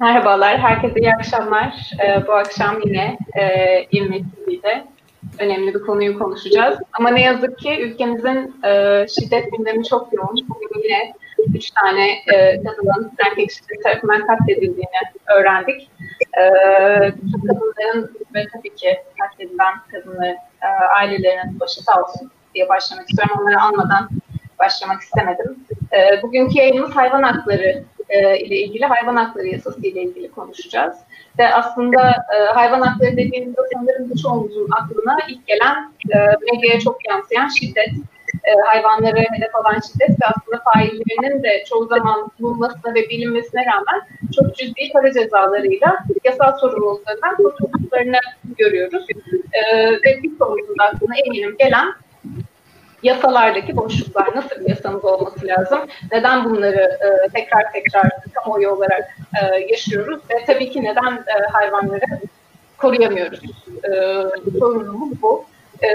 Merhabalar, herkese iyi akşamlar. Ee, bu akşam yine e, İlmi önemli bir konuyu konuşacağız. Ama ne yazık ki ülkemizin e, şiddet gündemi çok yoğun. Bugün yine üç tane e, kadının erkek şiddet tarafından katledildiğini öğrendik. E, bütün kadınların ve tabii ki katledilen kadınların e, ailelerinin başı sağ olsun diye başlamak istiyorum. Onları anmadan başlamak istemedim. E, bugünkü yayınımız hayvan hakları e, ile ilgili hayvan hakları yasası ile ilgili konuşacağız. Ve aslında e, hayvan hakları dediğimizde sanırım birçoğumuzun aklına ilk gelen e, medyaya çok yansıyan şiddet, e, hayvanlara hedef alan şiddet ve aslında faillerinin de çoğu zaman bulunmasına ve bilinmesine rağmen çok ciddi para cezalarıyla yasal sorumluluklarından kurtulduklarını görüyoruz. E, ve bir sorumluluğun aklına eminim gelen yasalardaki boşluklar, nasıl bir yasamız olması lazım, neden bunları e, tekrar tekrar kamuoyu olarak e, yaşıyoruz ve tabii ki neden e, hayvanları koruyamıyoruz. E, sorunumuz bu. E,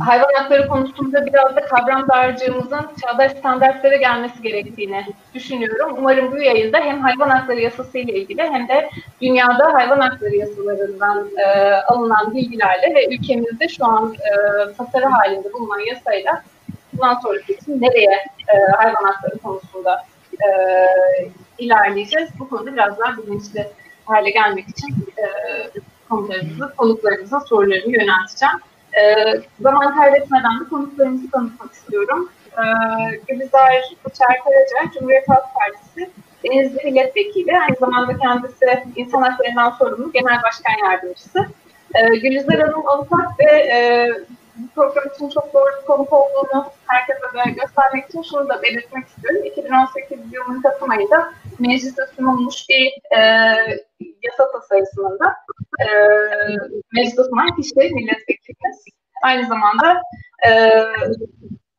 hayvan hakları konusunda biraz da kavram dağarcığımızın çağdaş standartlara gelmesi gerektiğini düşünüyorum. Umarım bu yayında hem hayvan hakları yasası ile ilgili hem de dünyada hayvan hakları yasalarından e, alınan bilgilerle ve ülkemizde şu an e, tasarı halinde bulunan yasayla bundan sonraki için nereye e, hayvan hakları konusunda e, ilerleyeceğiz. Bu konuda biraz daha bilinçli hale gelmek için e, konularımızı, konuklarımıza sorularını yönelteceğim. E, zaman kaybetmeden de konuklarımızı tanıtmak istiyorum. E, Gülizar Uçar Karaca, Cumhuriyet Halk Partisi Denizli Milletvekili. Aynı zamanda kendisi insan haklarından sorumlu Genel Başkan Yardımcısı. E, Gülizar Hanım avukat ve e, bu program için çok doğru bir konuk olduğunu herkese göstermek için şunu da belirtmek istiyorum. 2018 yılının Kasım ayında mecliste sunulmuş bir e, yasa tasarısında e, mecliste sunan kişi milletvekilimiz. Aynı zamanda e,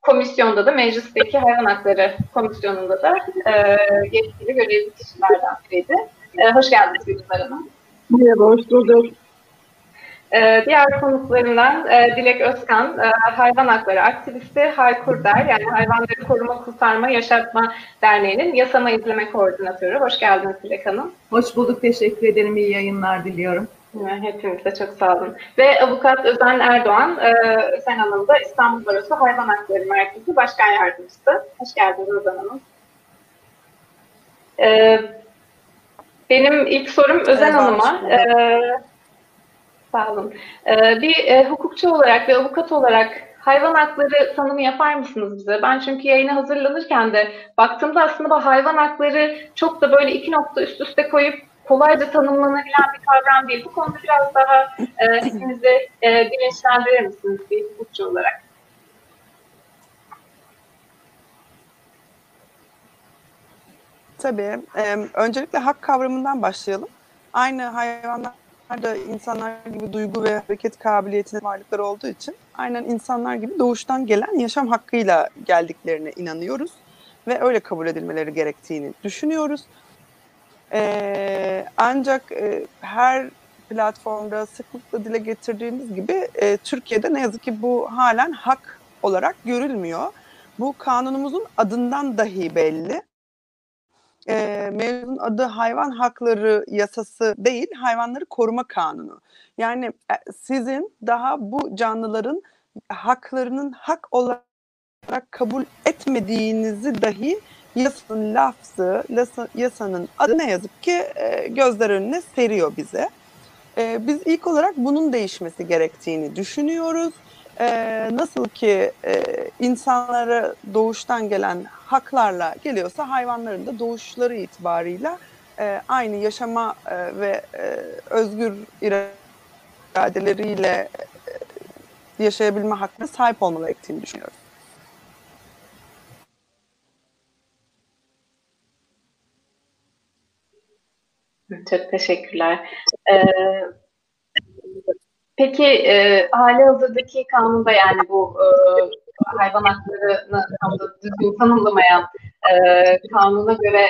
komisyonda da meclisteki hayvan hakları komisyonunda da e, yetkili görevli kişilerden biriydi. E, hoş geldiniz Gülizar Hanım. Merhaba, hoş bulduk. Ee, diğer konuklarından e, Dilek Özkan, e, hayvan hakları aktivisti, Haykurder yani Hayvanları Koruma, Kurtarma, Yaşatma Derneği'nin yasama izleme koordinatörü. Hoş geldiniz Dilek Hanım. Hoş bulduk, teşekkür ederim. İyi yayınlar diliyorum. Hepimiz de çok sağ olun. Ve avukat Özen Erdoğan, e, Özen Hanım da İstanbul Barosu Hayvan Hakları Merkezi Başkan Yardımcısı. Hoş geldiniz Özen Hanım. E, benim ilk sorum Özen Hanım'a. Sağ olun. Bir e, hukukçu olarak ve avukat olarak hayvan hakları tanımı yapar mısınız bize? Ben çünkü yayına hazırlanırken de baktığımda aslında bu hayvan hakları çok da böyle iki nokta üst üste koyup kolayca tanımlanabilen bir kavram değil. Bu konuda biraz daha e, hepimizi e, bilinçlendirir misiniz bir hukukçu olarak? Tabii. Ee, öncelikle hak kavramından başlayalım. Aynı hayvanlar da insanlar gibi duygu ve hareket kabiliyetine varlıkları olduğu için aynen insanlar gibi doğuştan gelen yaşam hakkıyla geldiklerine inanıyoruz ve öyle kabul edilmeleri gerektiğini düşünüyoruz. Ee, ancak e, her platformda sıklıkla dile getirdiğimiz gibi e, Türkiye'de ne yazık ki bu halen hak olarak görülmüyor. Bu kanunumuzun adından dahi belli e, mevzunun adı hayvan hakları yasası değil, hayvanları koruma kanunu. Yani e, sizin daha bu canlıların haklarının hak olarak kabul etmediğinizi dahi yasanın lafzı, yasanın adı ne yazık ki e, gözler önüne seriyor bize. E, biz ilk olarak bunun değişmesi gerektiğini düşünüyoruz e, nasıl ki insanlara doğuştan gelen haklarla geliyorsa hayvanların da doğuşları itibarıyla aynı yaşama ve özgür iradeleriyle yaşayabilme hakkına sahip olmalı gerektiğini düşünüyorum. Çok teşekkürler. Ee, Peki e, hali hazırdaki kanunda yani bu e, hayvan haklarını düzgün tanımlamayan e, kanuna göre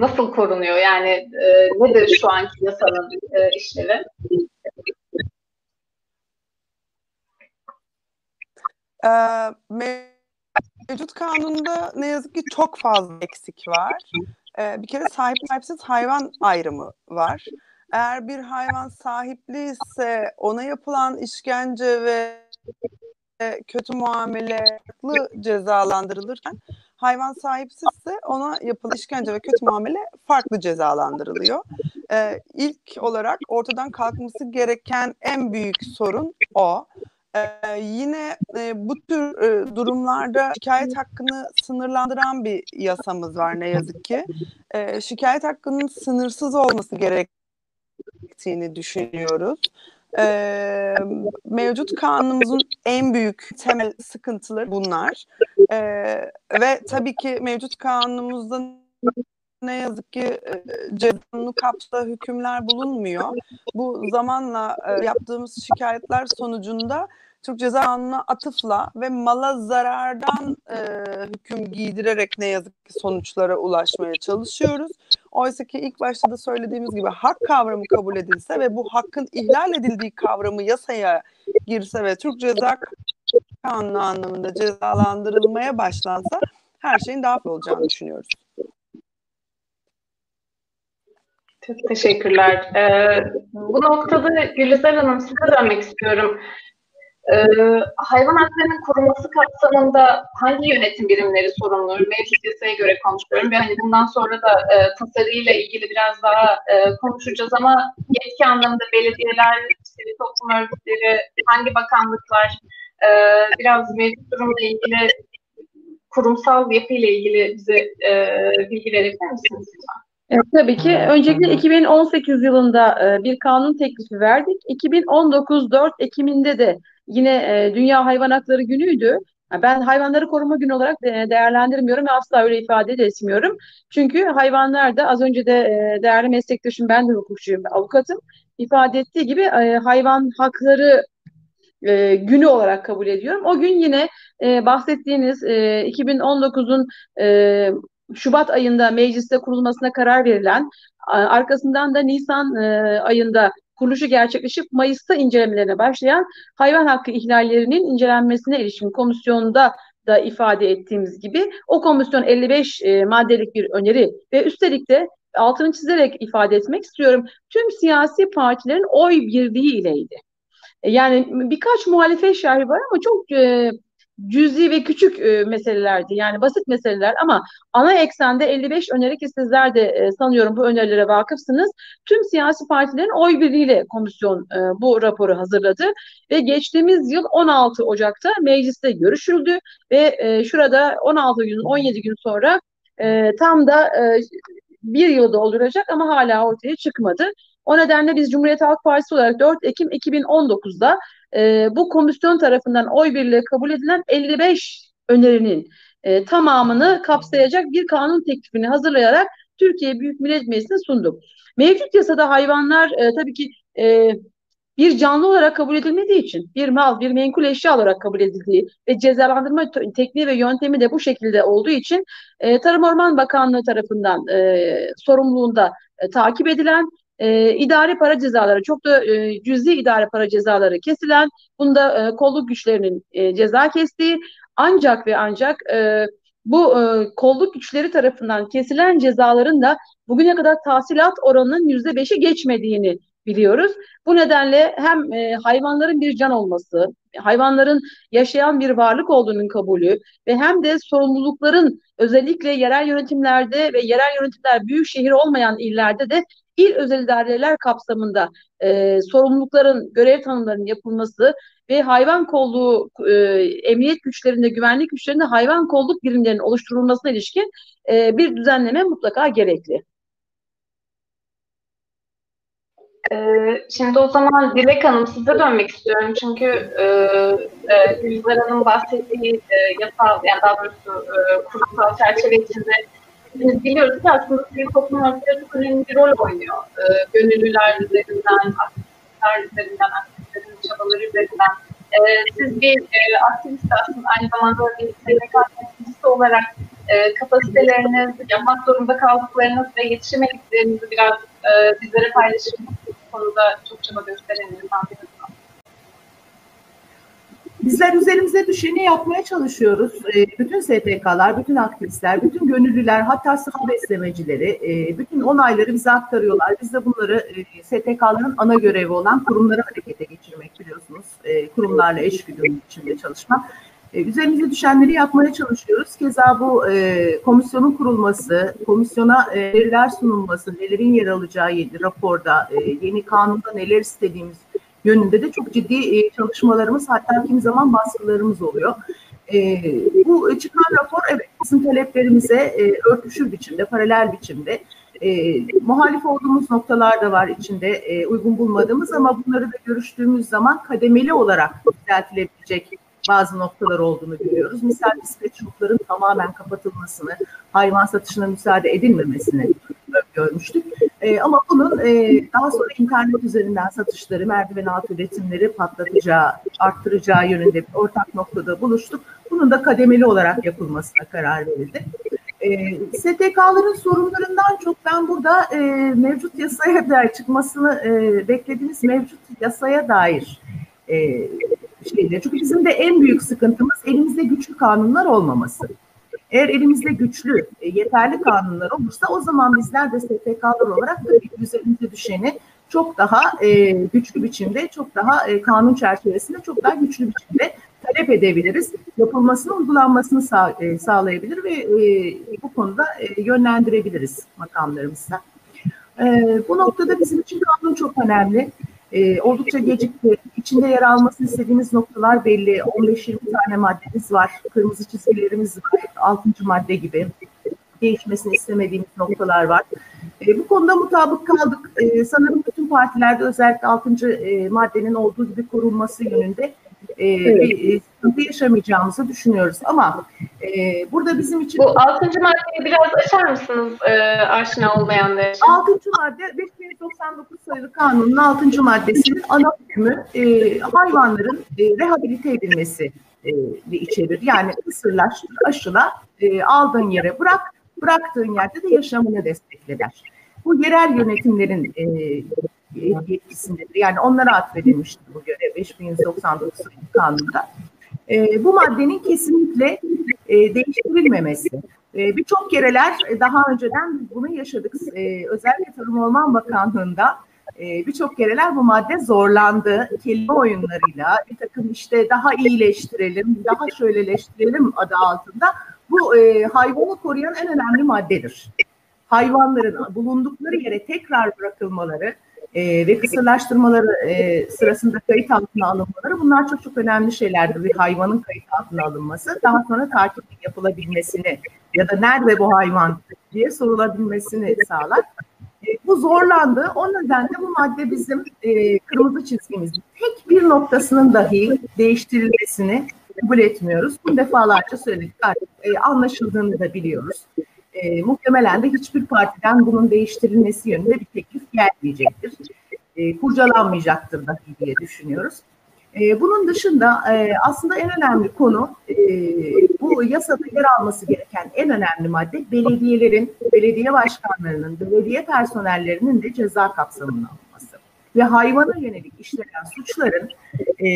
nasıl korunuyor? Yani e, nedir şu anki yasanın e, işlevi? Ee, mevcut kanunda ne yazık ki çok fazla eksik var. Ee, bir kere sahip sahipsiz hayvan ayrımı var. Eğer bir hayvan sahipli ise ona yapılan işkence ve kötü muamele cezalandırılırken hayvan sahipsizse ona yapılan işkence ve kötü muamele farklı cezalandırılıyor. Ee, ilk olarak ortadan kalkması gereken en büyük sorun o. Ee, yine e, bu tür e, durumlarda şikayet hakkını sınırlandıran bir yasamız var ne yazık ki. Ee, şikayet hakkının sınırsız olması gerektiğini düşünüyoruz. Ee, mevcut kanunumuzun en büyük temel sıkıntıları bunlar. Ee, ve tabii ki mevcut kanunumuzda ne yazık ki e, cezanlı kapsa hükümler bulunmuyor. Bu zamanla e, yaptığımız şikayetler sonucunda Türk Ceza Kanunu'na atıfla ve mala zarardan e, hüküm giydirerek ne yazık ki sonuçlara ulaşmaya çalışıyoruz. Oysa ki ilk başta da söylediğimiz gibi hak kavramı kabul edilse ve bu hakkın ihlal edildiği kavramı yasaya girse ve Türk Ceza Kanunu anlamında cezalandırılmaya başlansa her şeyin daha olacağını düşünüyoruz. Çok teşekkürler. Ee, bu noktada Gülizar Hanım size dönmek istiyorum. Ee, hayvan haklarının korunması kapsamında hangi yönetim birimleri sorumlu? Mevcut yasaya göre konuşuyorum ve hani bundan sonra da e, tasarıyla ilgili biraz daha e, konuşacağız ama yetki anlamında belediyeler, sivil toplum örgütleri, hangi bakanlıklar e, biraz mevcut durumla ilgili kurumsal yapıyla ilgili bize e, bilgi verebilir misiniz lütfen? Evet, tabii ki. Öncelikle 2018 yılında e, bir kanun teklifi verdik. 2019 4 Ekim'inde de yine e, Dünya Hayvan Hakları Günü'ydü. Ben hayvanları koruma günü olarak değerlendirmiyorum ve asla öyle ifade de etmiyorum. Çünkü hayvanlar da az önce de e, değerli meslektaşım ben de hukukçuyum, avukatım ifade ettiği gibi hayvan hakları günü olarak kabul ediyorum. O gün yine bahsettiğiniz 2019'un Şubat ayında mecliste kurulmasına karar verilen, arkasından da Nisan e, ayında kuruluşu gerçekleşip Mayıs'ta incelemelerine başlayan hayvan hakkı ihlallerinin incelenmesine ilişkin komisyonda da ifade ettiğimiz gibi o komisyon 55 e, maddelik bir öneri ve üstelik de altını çizerek ifade etmek istiyorum. Tüm siyasi partilerin oy birliği ileydi. E, yani birkaç muhalefet şerhi var ama çok e, cüzi ve küçük e, meselelerdi. Yani basit meseleler ama ana eksende 55 öneri ki sizler de e, sanıyorum bu önerilere vakıfsınız. Tüm siyasi partilerin oy birliğiyle komisyon e, bu raporu hazırladı ve geçtiğimiz yıl 16 Ocak'ta mecliste görüşüldü ve e, şurada 16 gün 17 gün sonra e, tam da e, bir yıl dolduracak ama hala ortaya çıkmadı. O nedenle biz Cumhuriyet Halk Partisi olarak 4 Ekim 2019'da e, bu komisyon tarafından oy birliği kabul edilen 55 önerinin e, tamamını kapsayacak bir kanun teklifini hazırlayarak Türkiye Büyük Millet Meclisi'ne sunduk. Mevcut yasada hayvanlar e, tabii ki e, bir canlı olarak kabul edilmediği için bir mal, bir menkul eşya olarak kabul edildiği ve cezalandırma tekniği ve yöntemi de bu şekilde olduğu için e, Tarım Orman Bakanlığı tarafından e, sorumluluğunda e, takip edilen e, idari para cezaları çok da e, cüzi idari para cezaları kesilen bunda e, kolluk güçlerinin e, ceza kestiği ancak ve ancak e, bu e, kolluk güçleri tarafından kesilen cezaların da bugüne kadar tahsilat oranının yüzde beşi geçmediğini biliyoruz. Bu nedenle hem e, hayvanların bir can olması, hayvanların yaşayan bir varlık olduğunun kabulü ve hem de sorumlulukların özellikle yerel yönetimlerde ve yerel yönetimler büyük şehir olmayan illerde de il özel idareler kapsamında e, sorumlulukların, görev tanımlarının yapılması ve hayvan kolluğu, e, emniyet güçlerinde, güvenlik güçlerinde hayvan kolluk birimlerinin oluşturulmasına ilişkin e, bir düzenleme mutlaka gerekli. Ee, şimdi o zaman Dilek Hanım size dönmek istiyorum. Çünkü e, e, Hanım bahsettiği e, yasal, yani daha doğrusu e, kurumsal çerçeve içinde biliyoruz ki aslında sivil toplum örgütleri çok önemli bir rol oynuyor. E, gönüllüler üzerinden, aktivistler üzerinden, aktivistlerin çabaları üzerinden. E, siz bir e, aktivist aslında aynı zamanda bir SDK temsilcisi olarak e, kapasiteleriniz, yapmak zorunda kaldıklarınız ve yetişemediklerinizi biraz e, bizlere paylaşır Bu konuda çok çaba gösteren insanlarınız Bizler üzerimize düşeni yapmaya çalışıyoruz. E, bütün STK'lar, bütün aktivistler, bütün gönüllüler, hatta saha beslemecileri e, bütün onayları bize aktarıyorlar. Biz de bunları e, STK'ların ana görevi olan kurumları harekete geçirmek biliyorsunuz. E, kurumlarla eşgüdümlü içinde çalışmak. E, üzerimize düşenleri yapmaya çalışıyoruz. Keza bu e, komisyonun kurulması, komisyona veriler sunulması, nelerin yer alacağı raporda, e, yeni kanunda neler istediğimiz yönünde de çok ciddi e, çalışmalarımız hatta kimi zaman baskılarımız oluyor. E, bu çıkan rapor evet bizim taleplerimize e, örtüşür biçimde, paralel biçimde. Muhalif olduğumuz noktalar da var içinde uygun bulmadığımız ama bunları da görüştüğümüz zaman kademeli olarak düzeltilebilecek bazı noktalar olduğunu görüyoruz. Misal shopların tamamen kapatılmasını, hayvan satışına müsaade edilmemesini görmüştük. E, ama bunun e, daha sonra internet üzerinden satışları, merdiven altı üretimleri patlatacağı, arttıracağı yönünde bir ortak noktada buluştuk. Bunun da kademeli olarak yapılmasına karar verildi. E, STK'ların sorunlarından çok ben burada e, mevcut yasaya dair çıkmasını e, beklediğimiz mevcut yasaya dair e, şeyler. Çünkü bizim de en büyük sıkıntımız elimizde güçlü kanunlar olmaması. Eğer elimizde güçlü, e, yeterli kanunlar olursa o zaman bizler de STK'lar olarak tabii üzerimize düşeni çok daha e, güçlü biçimde, çok daha e, kanun çerçevesinde, çok daha güçlü biçimde talep edebiliriz. Yapılmasını, uygulanmasını sağ, e, sağlayabilir ve e, bu konuda e, yönlendirebiliriz makamlarımızda. E, bu noktada bizim için kanun çok önemli. E, oldukça gecikti. İçinde yer almasını istediğimiz noktalar belli. 15-20 tane maddemiz var. Kırmızı çizgilerimiz var. 6. madde gibi. Değişmesini istemediğimiz noktalar var. E, bu konuda mutabık kaldık. E, sanırım bütün partilerde özellikle 6. E, maddenin olduğu gibi korunması yönünde e, evet. bir e, sıkıntı yaşamayacağımızı düşünüyoruz. Ama e, burada bizim için... Bu altıncı maddeyi biraz açar mısınız e, aşina olmayanlar için? Altıncı madde 5199 sayılı kanunun altıncı maddesinin ana hükmü e, hayvanların e, rehabilite edilmesi e, içerir. Yani ısırlaştır, aşıla, e, aldığın yere bırak, bıraktığın yerde de yaşamını destekler. Bu yerel yönetimlerin e, yetkisindedir. Yani onlara atfedilmiştir bu görev 5199 kanunda. E, bu maddenin kesinlikle e, değiştirilmemesi. E, Birçok kereler e, daha önceden bunu yaşadık. E, özellikle Tarım Orman Bakanlığı'nda e, birçok kereler bu madde zorlandı. Kelime oyunlarıyla bir takım işte daha iyileştirelim, daha şöyleleştirelim adı altında bu e, hayvanı koruyan en önemli maddedir. Hayvanların bulundukları yere tekrar bırakılmaları, e, ve kısırlaştırmaları e, sırasında kayıt altına alınmaları bunlar çok çok önemli şeylerdir. Bir hayvanın kayıt altına alınması daha sonra takip yapılabilmesini ya da nerede bu hayvan diye sorulabilmesini sağlar. E, bu zorlandı. O nedenle bu madde bizim e, kırmızı çizgimiz. Tek bir noktasının dahi değiştirilmesini kabul etmiyoruz. Bunu defalarca söyledik. Artık e, anlaşıldığını da biliyoruz e, muhtemelen de hiçbir partiden bunun değiştirilmesi yönünde bir teklif gelmeyecektir. E, kurcalanmayacaktır da diye düşünüyoruz. E, bunun dışında e, aslında en önemli konu e, bu yasada yer alması gereken en önemli madde belediyelerin, belediye başkanlarının, belediye personellerinin de ceza kapsamına alınması. Ve hayvana yönelik işlenen suçların e,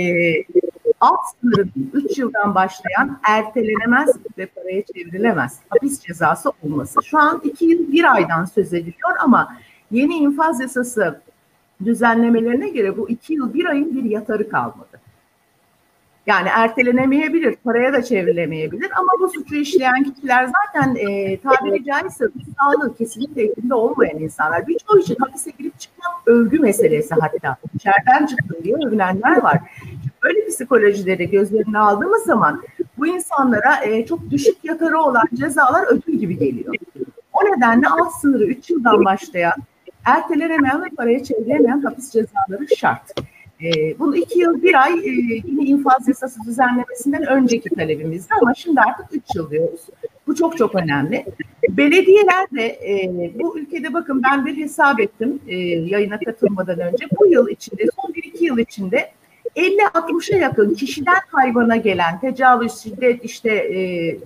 alt sınırı 3 yıldan başlayan ertelenemez ve paraya çevrilemez hapis cezası olması. Şu an 2 yıl 1 aydan söz ediliyor ama yeni infaz yasası düzenlemelerine göre bu 2 yıl 1 ayın bir yatarı kalmadı. Yani ertelenemeyebilir, paraya da çevrilemeyebilir ama bu suçu işleyen kişiler zaten e, tabiri caizse sağlığı kesinlikle eğitimde olmayan insanlar. Birçoğu için hapise girip çıkmak övgü meselesi hatta. İçeriden çıktım diye övünenler var. Böyle psikolojileri gözlerine aldığımız zaman bu insanlara e, çok düşük yatarı olan cezalar ödül gibi geliyor. O nedenle alt sınırı 3 yıldan başlayan ertelenemeyen ve paraya çeviremeyen hapis cezaları şart. E, bunu iki yıl bir ay e, yine infaz yasası düzenlemesinden önceki talebimizdi ama şimdi artık üç yıl diyoruz. Bu çok çok önemli. Belediyeler de e, bu ülkede bakın ben bir hesap ettim e, yayına katılmadan önce. Bu yıl içinde son bir iki yıl içinde 50-60'a yakın kişiden hayvana gelen tecavüz, şiddet, işte e,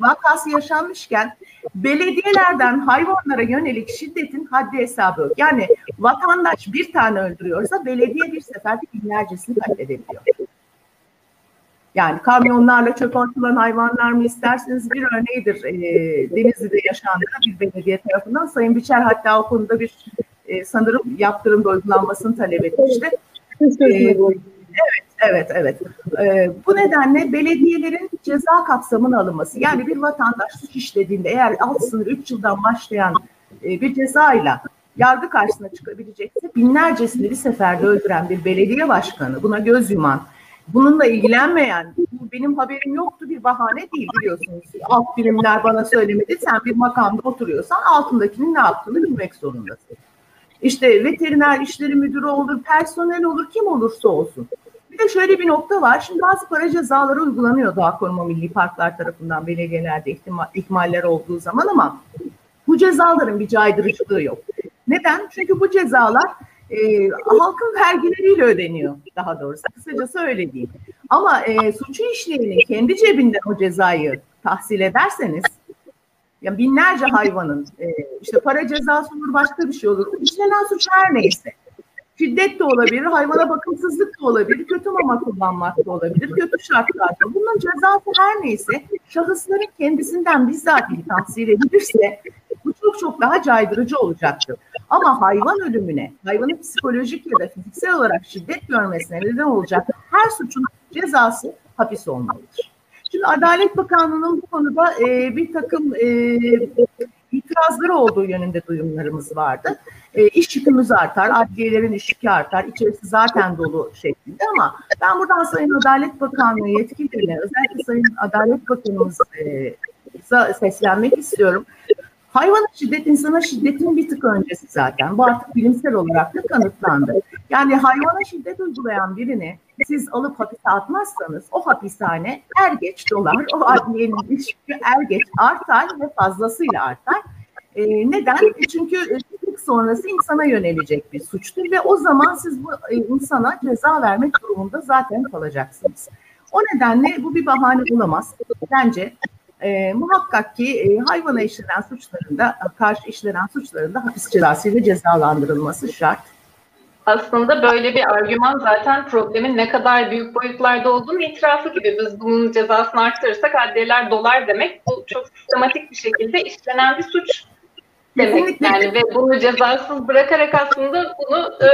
vakası yaşanmışken belediyelerden hayvanlara yönelik şiddetin haddi hesabı yok. Yani vatandaş bir tane öldürüyorsa belediye bir seferde binlercesini katledebiliyor. Yani kamyonlarla çöp atılan hayvanlar mı isterseniz bir örneğidir. E, Denizli'de yaşandığı bir belediye tarafından Sayın Biçer hatta o konuda bir e, sanırım yaptırım uygulanmasını talep etmişti. E, Evet, evet. Ee, bu nedenle belediyelerin ceza kapsamına alınması, yani bir vatandaş suç işlediğinde eğer alt sınır 3 yıldan başlayan e, bir cezayla yargı karşısına çıkabilecekse binlercesini bir seferde öldüren bir belediye başkanı, buna göz yuman, bununla ilgilenmeyen, bu benim haberim yoktu bir bahane değil biliyorsunuz. Alt birimler bana söylemedi, sen bir makamda oturuyorsan altındakinin ne yaptığını bilmek zorundasın. İşte veteriner işleri müdürü olur, personel olur, kim olursa olsun. Bir de şöyle bir nokta var. Şimdi bazı para cezaları uygulanıyor Doğa Koruma Milli Parklar tarafından belediyelerde ihtimal, ihmaller olduğu zaman ama bu cezaların bir caydırıcılığı yok. Neden? Çünkü bu cezalar e, halkın vergileriyle ödeniyor daha doğrusu. Kısacası öyle değil. Ama e, suçu işleyenin kendi cebinden o cezayı tahsil ederseniz ya binlerce hayvanın e, işte para cezası olur başka bir şey olur. İşlenen suç her neyse. Şiddet de olabilir, hayvana bakımsızlık da olabilir, kötü mama kullanmak da olabilir, kötü şartlarda. Bunun cezası her neyse şahısların kendisinden bizzat tahsil edilirse bu çok çok daha caydırıcı olacaktır. Ama hayvan ölümüne, hayvanın psikolojik ya da fiziksel olarak şiddet görmesine neden olacak her suçun cezası hapis olmalıdır. Şimdi Adalet Bakanlığı'nın bu konuda e, bir takım e, itirazları olduğu yönünde duyumlarımız vardı. E, iş yükümüz artar, adliyelerin iş yükü artar, içerisi zaten dolu şeklinde ama ben buradan Sayın Adalet Bakanlığı yetkililerine, özellikle Sayın Adalet Bakanımız e, seslenmek istiyorum. Hayvana şiddet insana şiddetin bir tık öncesi zaten. Bu artık bilimsel olarak da kanıtlandı. Yani hayvana şiddet uygulayan birini siz alıp hapise atmazsanız o hapishane er geç dolar. O adliyenin ilişki er geç artar ve fazlasıyla artar. E, neden? Çünkü şiddet sonrası insana yönelecek bir suçtur ve o zaman siz bu e, insana ceza vermek durumunda zaten kalacaksınız. O nedenle bu bir bahane olamaz. Bence e, muhakkak ki e, hayvana işlenen suçlarında, karşı işlenen suçlarında hapis cezasıyla cezalandırılması şart. Aslında böyle bir argüman zaten problemin ne kadar büyük boyutlarda olduğunu itirafı gibi. Biz bunun cezasını arttırırsak adliyeler dolar demek. Bu çok sistematik bir şekilde işlenen bir suç demek. Yani ve bunu cezasız bırakarak aslında bunu e,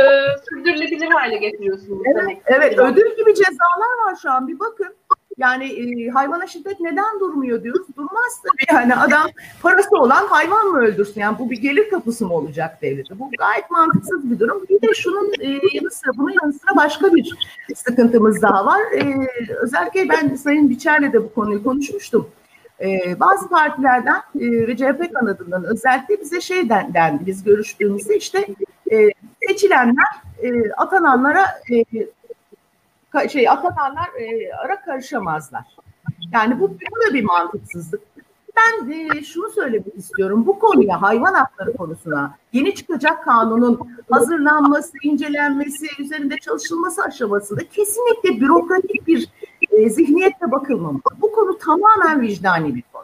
sürdürülebilir hale getiriyorsunuz evet, demek. Evet, ödül gibi cezalar var şu an. Bir bakın. Yani e, hayvana şiddet neden durmuyor diyoruz. Durmaz tabii yani adam parası olan hayvan mı öldürsün? Yani bu bir gelir kapısı mı olacak devlete? Bu gayet mantıksız bir durum. Bir de şunun e, yanı sıra bunun yanı sıra başka bir sıkıntımız daha var. E, özellikle ben Sayın Biçer'le de bu konuyu konuşmuştum. E, bazı partilerden e, ve CHP kanadından özellikle bize şey dendi biz görüştüğümüzde işte e, seçilenler e, atananlara e, şey atananlar e, ara karışamazlar. Yani bu, bu da bir mantıksızlık. Ben e, şunu söylemek istiyorum. Bu konuya hayvan hakları konusuna yeni çıkacak kanunun hazırlanması, incelenmesi, üzerinde çalışılması aşamasında kesinlikle bürokratik bir e, zihniyetle bakılmamalı. Bu konu tamamen vicdani bir konu.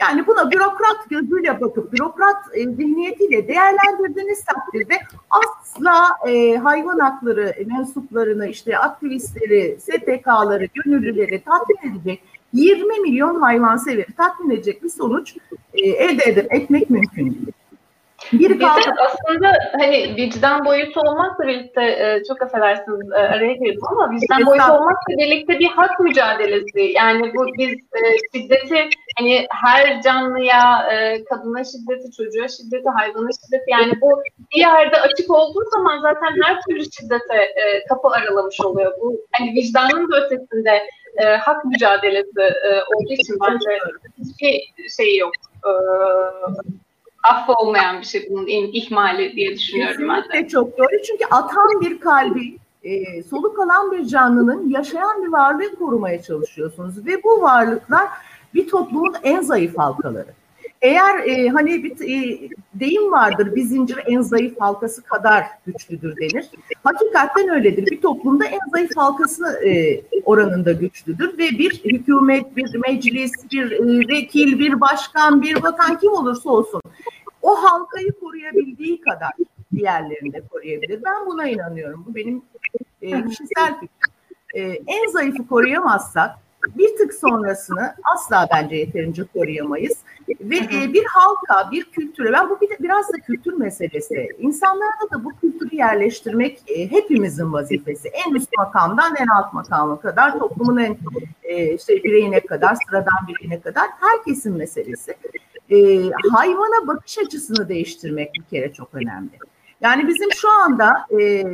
Yani buna bürokrat gözüyle bakıp bürokrat e, zihniyetiyle değerlendirdiğiniz takdirde asla e, hayvan hakları mensuplarını işte aktivistleri, STK'ları, gönüllüleri tatmin edecek 20 milyon hayvan severi tatmin edecek bir sonuç e, elde edip etmek mümkün değil. Bir de aslında hani vicdan boyutu olmakla birlikte e, çok affedersiniz e, araya girdim ama vicdan boyutu olmakla birlikte bir hak mücadelesi. Yani bu biz e, şiddeti hani her canlıya, e, kadına şiddeti, çocuğa şiddeti, hayvana şiddeti yani bu bir yerde açık olduğu zaman zaten her türlü şiddete e, kapı aralamış oluyor. Bu hani vicdanın da ötesinde e, hak mücadelesi e, olduğu için bence hiçbir şey yok. E, affı olmayan bir şey bunun ihmali diye düşünüyorum ben de. çok doğru. Çünkü atan bir kalbi, e, soluk alan bir canlının yaşayan bir varlığı korumaya çalışıyorsunuz. Ve bu varlıklar bir toplumun en zayıf halkaları. Eğer e, hani bir e, deyim vardır, bir zincir en zayıf halkası kadar güçlüdür denir. Hakikaten öyledir. Bir toplumda en zayıf halkası e, oranında güçlüdür ve bir hükümet, bir meclis, bir e, vekil, bir başkan, bir bakan kim olursa olsun o halkayı koruyabildiği kadar diğerlerini de koruyabilir. Ben buna inanıyorum. Bu benim e, kişisel fikrim. e, en zayıfı koruyamazsak bir tık sonrasını asla bence yeterince koruyamayız. Ve e, bir halka, bir kültüre, ben bu bir biraz da kültür meselesi. İnsanlarda da bu kültürü yerleştirmek e, hepimizin vazifesi. En üst makamdan en alt makama kadar, toplumun en e, işte bireyine kadar, sıradan bireyine kadar herkesin meselesi. E, hayvana bakış açısını değiştirmek bir kere çok önemli. Yani bizim şu anda e,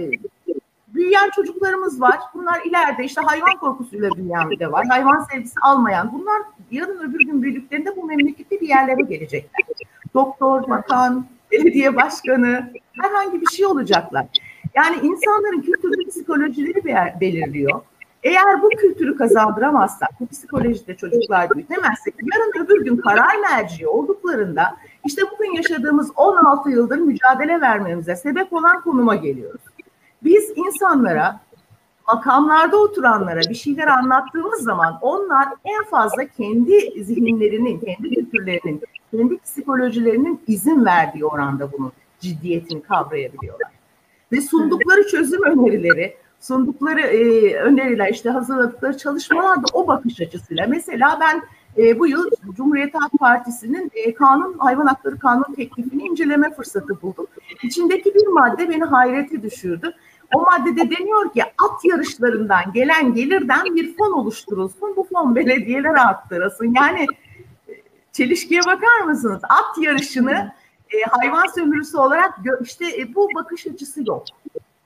büyüyen çocuklarımız var. Bunlar ileride işte hayvan korkusuyla büyüyen de var. Hayvan sevgisi almayan. Bunlar yarın öbür gün büyüdüklerinde bu memlekette bir yerlere gelecekler. Doktor, bakan, belediye başkanı herhangi bir şey olacaklar. Yani insanların kültürlü psikolojileri belirliyor. Eğer bu kültürü kazandıramazsak, bu psikolojide çocuklar büyütemezsek, yarın öbür gün karar merci olduklarında işte bugün yaşadığımız 16 yıldır mücadele vermemize sebep olan konuma geliyoruz. Biz insanlara, makamlarda oturanlara bir şeyler anlattığımız zaman onlar en fazla kendi zihinlerinin, kendi kültürlerinin, kendi psikolojilerinin izin verdiği oranda bunun ciddiyetini kavrayabiliyorlar. Ve sundukları çözüm önerileri, sundukları e, öneriler, işte hazırladıkları çalışmalar da o bakış açısıyla. Mesela ben e, bu yıl Cumhuriyet Halk Partisi'nin e, kanun hayvan hakları kanun teklifini inceleme fırsatı buldum. İçindeki bir madde beni hayrete düşürdü. O maddede deniyor ki at yarışlarından gelen gelirden bir fon oluşturulsun. Bu fon belediyelere aktarılsın. Yani e, çelişkiye bakar mısınız? At yarışını e, hayvan sömürüsü olarak işte e, bu bakış açısı yok.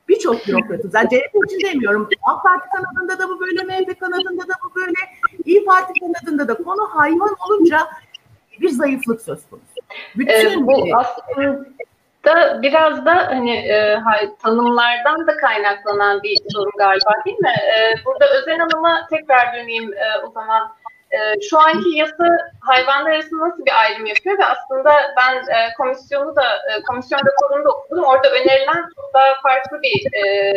Birçok bürokratız. Yani CHP için demiyorum. AK Parti kanadında da bu böyle, MHP kanadında da bu böyle, İyi Parti kanadında da konu hayvan olunca bir zayıflık söz konusu. Bütün ee, bu aslında da biraz da hani e, tanımlardan da kaynaklanan bir sorun galiba değil mi? E, burada Özen Hanım'a tekrar döneyim e, o zaman. E, şu anki yasa hayvanlar arasında nasıl bir ayrım yapıyor ve aslında ben e, komisyonu da e, komisyon raporunu da okudum. Orada önerilen çok daha farklı bir e,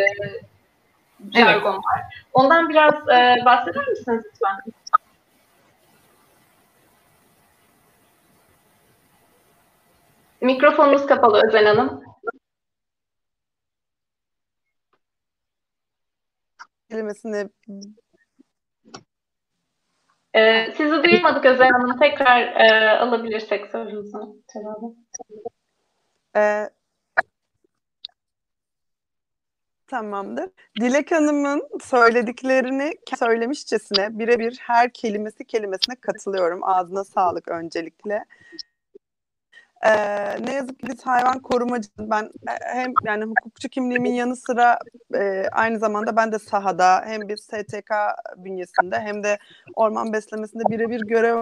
jargon evet. var. Ondan biraz e, bahseder misiniz lütfen? Mikrofonunuz kapalı Özen Hanım. kelimesini ee, sizi duymadık Özen Hanım. Tekrar e, alabilirsek sorunuzu. Ee, tamamdır. Dilek Hanım'ın söylediklerini söylemişçesine birebir her kelimesi kelimesine katılıyorum. Ağzına sağlık öncelikle. Ee, ne yazık ki biz hayvan korumacı ben e, hem yani hukukçu kimliğimin yanı sıra e, aynı zamanda ben de sahada hem bir STK bünyesinde hem de orman beslemesinde birebir görev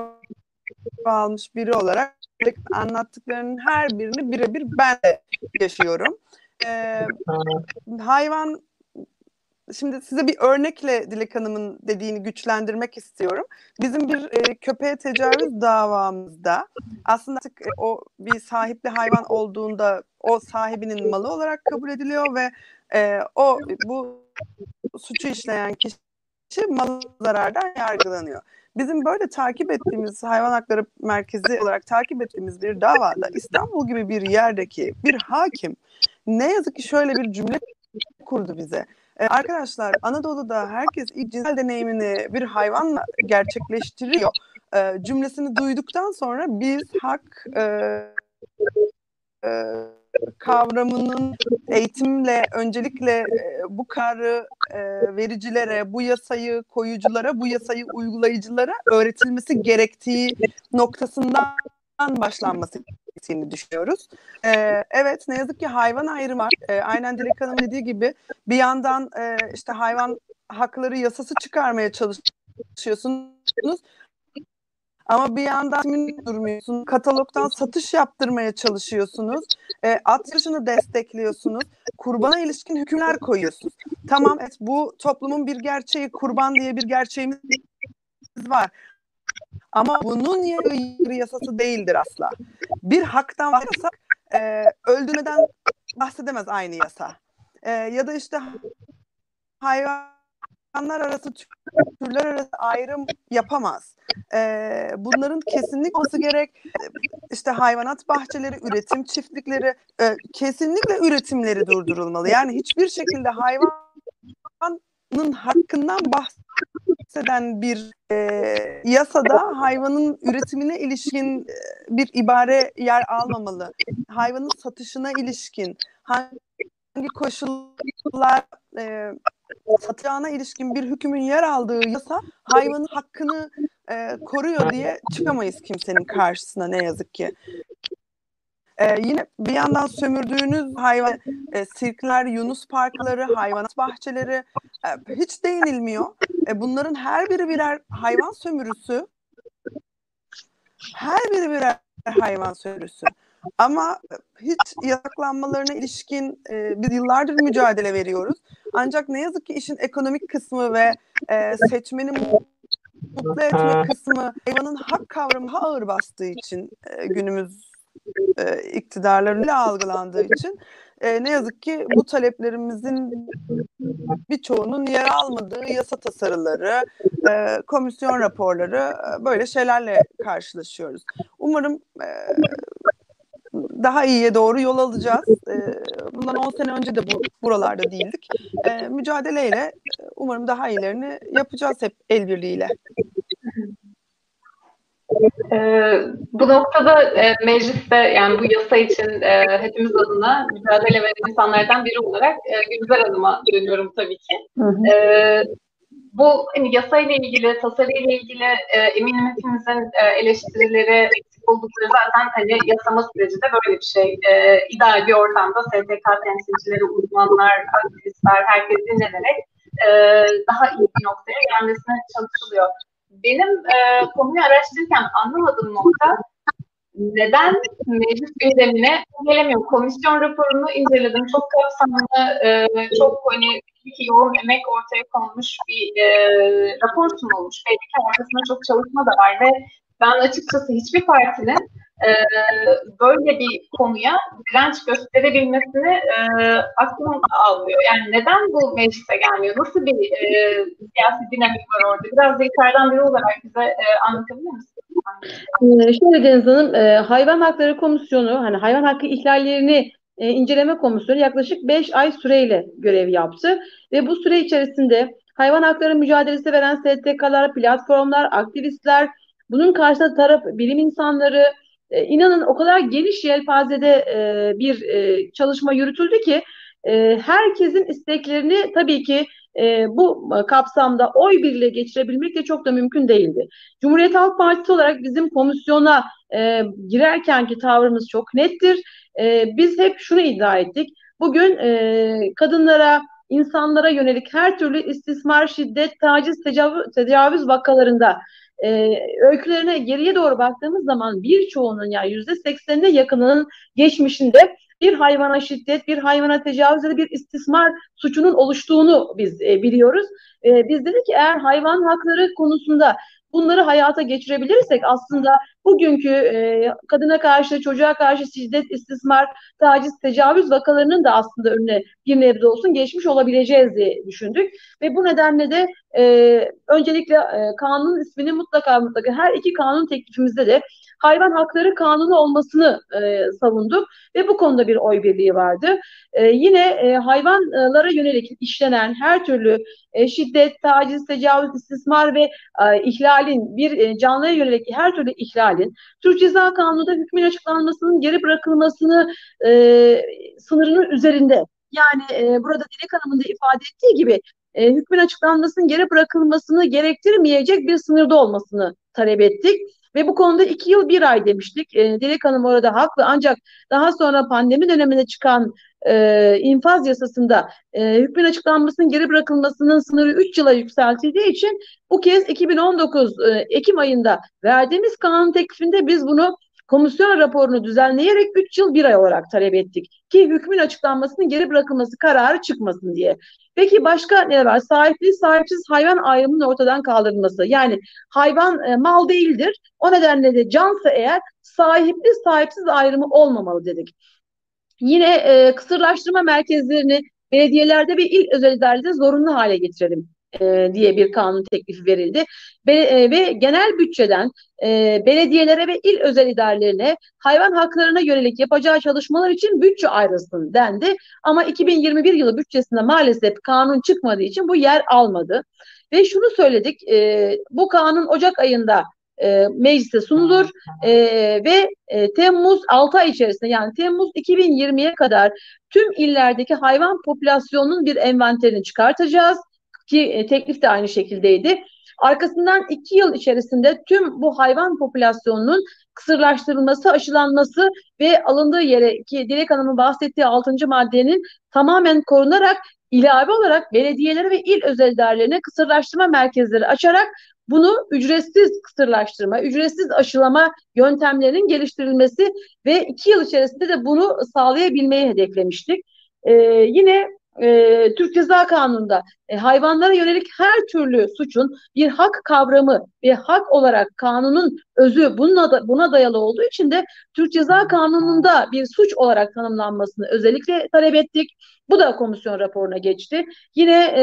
almış biri olarak anlattıklarının her birini birebir ben de yaşıyorum. Ee, hayvan şimdi size bir örnekle Dilek Hanım'ın dediğini güçlendirmek istiyorum. Bizim bir e, köpeğe tecavüz davamızda aslında artık e, o bir sahipli hayvan olduğunda o sahibinin malı olarak kabul ediliyor ve e, o bu suçu işleyen kişi mal zarardan yargılanıyor. Bizim böyle takip ettiğimiz hayvan hakları merkezi olarak takip ettiğimiz bir davada İstanbul gibi bir yerdeki bir hakim ne yazık ki şöyle bir cümle kurdu bize. Ee, arkadaşlar Anadolu'da herkes ilk cinsel deneyimini bir hayvanla gerçekleştiriyor. Ee, cümlesini duyduktan sonra biz hak e, e, kavramının eğitimle öncelikle e, bu karı e, vericilere, bu yasayı koyuculara, bu yasayı uygulayıcılara öğretilmesi gerektiği noktasından başlanması gerektiğini düşünüyoruz. Ee, evet ne yazık ki hayvan ayrımı var. Ee, aynen Dilek Hanım dediği gibi bir yandan e, işte hayvan hakları yasası çıkarmaya çalışıyorsunuz. Ama bir yandan durmuyorsunuz. Katalogdan satış yaptırmaya çalışıyorsunuz. E, at yarışını destekliyorsunuz. Kurbana ilişkin hükümler koyuyorsunuz. Tamam evet bu toplumun bir gerçeği kurban diye bir gerçeğimiz var. Ama bunun yeri yasası değildir asla. Bir haktan bahsediyorsak e, öldürmeden bahsedemez aynı yasa. E, ya da işte hayvanlar arası türler arası ayrım yapamaz. E, bunların kesinlikle olması gerek. İşte hayvanat bahçeleri, üretim çiftlikleri e, kesinlikle üretimleri durdurulmalı. Yani hiçbir şekilde hayvan hakkından bahseden bir e, yasada hayvanın üretimine ilişkin e, bir ibare yer almamalı. Hayvanın satışına ilişkin hangi koşullar e, satacağına ilişkin bir hükmün yer aldığı yasa hayvanın hakkını e, koruyor diye çıkamayız kimsenin karşısına ne yazık ki. Ee, yine bir yandan sömürdüğünüz hayvan e, sirkler, yunus parkları, hayvanat bahçeleri e, hiç değinilmiyor. E, bunların her biri birer hayvan sömürüsü. Her biri birer hayvan sömürüsü. Ama hiç yasaklanmalarına ilişkin e, biz yıllardır mücadele veriyoruz. Ancak ne yazık ki işin ekonomik kısmı ve e, seçmeni mutlu etme kısmı hayvanın hak kavramı ağır bastığı için e, günümüz e, iktidarlarıyla algılandığı için e, ne yazık ki bu taleplerimizin birçoğunun yer almadığı yasa tasarıları, e, komisyon raporları e, böyle şeylerle karşılaşıyoruz. Umarım e, daha iyiye doğru yol alacağız. E, bundan 10 sene önce de bu buralarda değildik. E, mücadeleyle umarım daha iyilerini yapacağız hep el birliğiyle. Ee, bu noktada e, mecliste yani bu yasa için e, hepimiz adına mücadele veren insanlardan biri olarak e, Gülizar Hanım'a dönüyorum tabii ki. Hı hı. E, bu hani yasayla ilgili, tasarıyla ilgili e, eminim hepimizin e, eleştirileri, eksik oldukları zaten hani yasama süreci de böyle bir şey. E, ideal bir ortamda STK temsilcileri, uzmanlar, aktivistler, herkes dinlenerek e, daha iyi bir noktaya gelmesine çalışılıyor benim e, konuyu araştırırken anlamadığım nokta neden meclis gündemine gelemiyor? Komisyon raporunu inceledim. Çok kapsamlı, e, çok hani ki yoğun emek ortaya konmuş bir e, rapor sunulmuş. Belki arkasında çok çalışma da var ve ben açıkçası hiçbir partinin e, böyle bir konuya direnç gösterebilmesini e, aklım almıyor. Yani neden bu meclise gelmiyor? Nasıl bir e, siyasi dinamik var orada? Biraz da yukarıdan biri olarak bize e, anlatabilir misiniz? Ee, şöyle Deniz Hanım, e, Hayvan Hakları Komisyonu, hani hayvan hakkı ihlallerini e, inceleme komisyonu yaklaşık 5 ay süreyle görev yaptı. Ve bu süre içerisinde hayvan hakları mücadelesi veren STK'lar, platformlar, aktivistler, bunun karşısında taraf bilim insanları, e, inanın o kadar geniş yelpazede e, bir e, çalışma yürütüldü ki e, herkesin isteklerini tabii ki e, bu kapsamda oy birliğe geçirebilmek de çok da mümkün değildi. Cumhuriyet Halk Partisi olarak bizim komisyona girerkenki tavrımız çok nettir. Biz hep şunu iddia ettik. Bugün kadınlara, insanlara yönelik her türlü istismar, şiddet, taciz, tecavüz, tecavüz vakalarında e, öykülerine geriye doğru baktığımız zaman birçoğunun yani yüzde seksenine yakınının geçmişinde bir hayvana şiddet, bir hayvana tecavüz ya bir istismar suçunun oluştuğunu biz e, biliyoruz. E, biz dedik ki eğer hayvan hakları konusunda bunları hayata geçirebilirsek aslında bugünkü e, kadına karşı, çocuğa karşı şiddet, istismar, taciz, tecavüz vakalarının da aslında önüne bir nebze olsun geçmiş olabileceğiz diye düşündük. Ve bu nedenle de e, öncelikle e, kanunun ismini mutlaka mutlaka her iki kanun teklifimizde de hayvan hakları kanunu olmasını e, savunduk ve bu konuda bir oy birliği vardı. E, yine e, hayvanlara yönelik işlenen her türlü e, şiddet, taciz, tecavüz, istismar ve e, ihlalin bir e, canlıya yönelik her türlü ihlalin Türk Ceza Kanunu'da hükmün açıklanmasının geri bırakılmasını e, sınırının üzerinde. Yani e, burada Dilek Hanım'ın da ifade ettiği gibi e, hükmün açıklanmasının geri bırakılmasını gerektirmeyecek bir sınırda olmasını talep ettik. Ve bu konuda iki yıl bir ay demiştik. E, Dilek Hanım orada haklı ancak daha sonra pandemi döneminde çıkan e, infaz yasasında e, hükmün açıklanmasının geri bırakılmasının sınırı 3 yıla yükseltildiği için bu kez 2019 e, Ekim ayında verdiğimiz kanun teklifinde biz bunu komisyon raporunu düzenleyerek 3 yıl 1 ay olarak talep ettik. Ki hükmün açıklanmasının geri bırakılması kararı çıkmasın diye. Peki başka ne var? Sahipli, sahipsiz hayvan ayrımının ortadan kaldırılması. Yani hayvan e, mal değildir. O nedenle de cansa eğer sahipli, sahipsiz ayrımı olmamalı dedik. Yine e, kısırlaştırma merkezlerini belediyelerde ve il özel zorunlu hale getirelim e, diye bir kanun teklifi verildi. Be, e, ve genel bütçeden e, belediyelere ve il özel idarelerine hayvan haklarına yönelik yapacağı çalışmalar için bütçe ayrılsın dendi. Ama 2021 yılı bütçesinde maalesef kanun çıkmadığı için bu yer almadı. Ve şunu söyledik, e, bu kanun Ocak ayında e, meclise sunulur e, ve e, Temmuz 6 ay içerisinde yani Temmuz 2020'ye kadar tüm illerdeki hayvan popülasyonunun bir envanterini çıkartacağız ki e, teklif de aynı şekildeydi. Arkasından iki yıl içerisinde tüm bu hayvan popülasyonunun kısırlaştırılması, aşılanması ve alındığı yere ki Dilek Hanım'ın bahsettiği 6. maddenin tamamen korunarak ilave olarak belediyeleri ve il özel idarelerine kısırlaştırma merkezleri açarak bunu ücretsiz kısırlaştırma, ücretsiz aşılama yöntemlerinin geliştirilmesi ve iki yıl içerisinde de bunu sağlayabilmeyi hedeflemiştik. Ee, yine e, Türk Ceza Kanunu'nda e, hayvanlara yönelik her türlü suçun bir hak kavramı ve hak olarak kanunun özü bununla da, buna dayalı olduğu için de Türk Ceza Kanunu'nda bir suç olarak tanımlanmasını özellikle talep ettik. Bu da komisyon raporuna geçti. Yine e,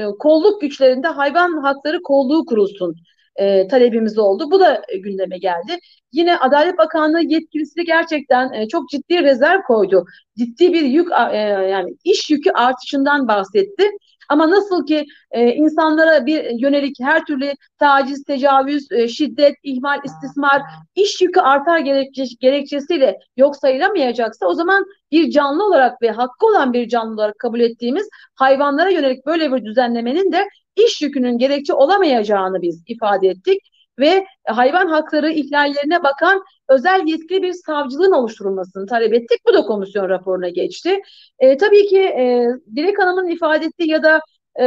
e kolluk güçlerinde hayvan hakları kolluğu kurulsun e, talebimiz oldu. Bu da e, gündeme geldi. Yine Adalet Bakanlığı yetkilisi gerçekten e, çok ciddi rezerv koydu. Ciddi bir yük e, yani iş yükü artışından bahsetti. Ama nasıl ki e, insanlara bir yönelik her türlü taciz, tecavüz, e, şiddet, ihmal, istismar, iş yükü artar gerekçe, gerekçesiyle yok sayılamayacaksa o zaman bir canlı olarak ve hakkı olan bir canlı olarak kabul ettiğimiz hayvanlara yönelik böyle bir düzenlemenin de iş yükünün gerekçe olamayacağını biz ifade ettik ve hayvan hakları ihlallerine bakan özel yetkili bir savcılığın oluşturulmasını talep ettik. Bu da komisyon raporuna geçti. E, tabii ki e, Dilek Hanım'ın ifade ettiği ya da e,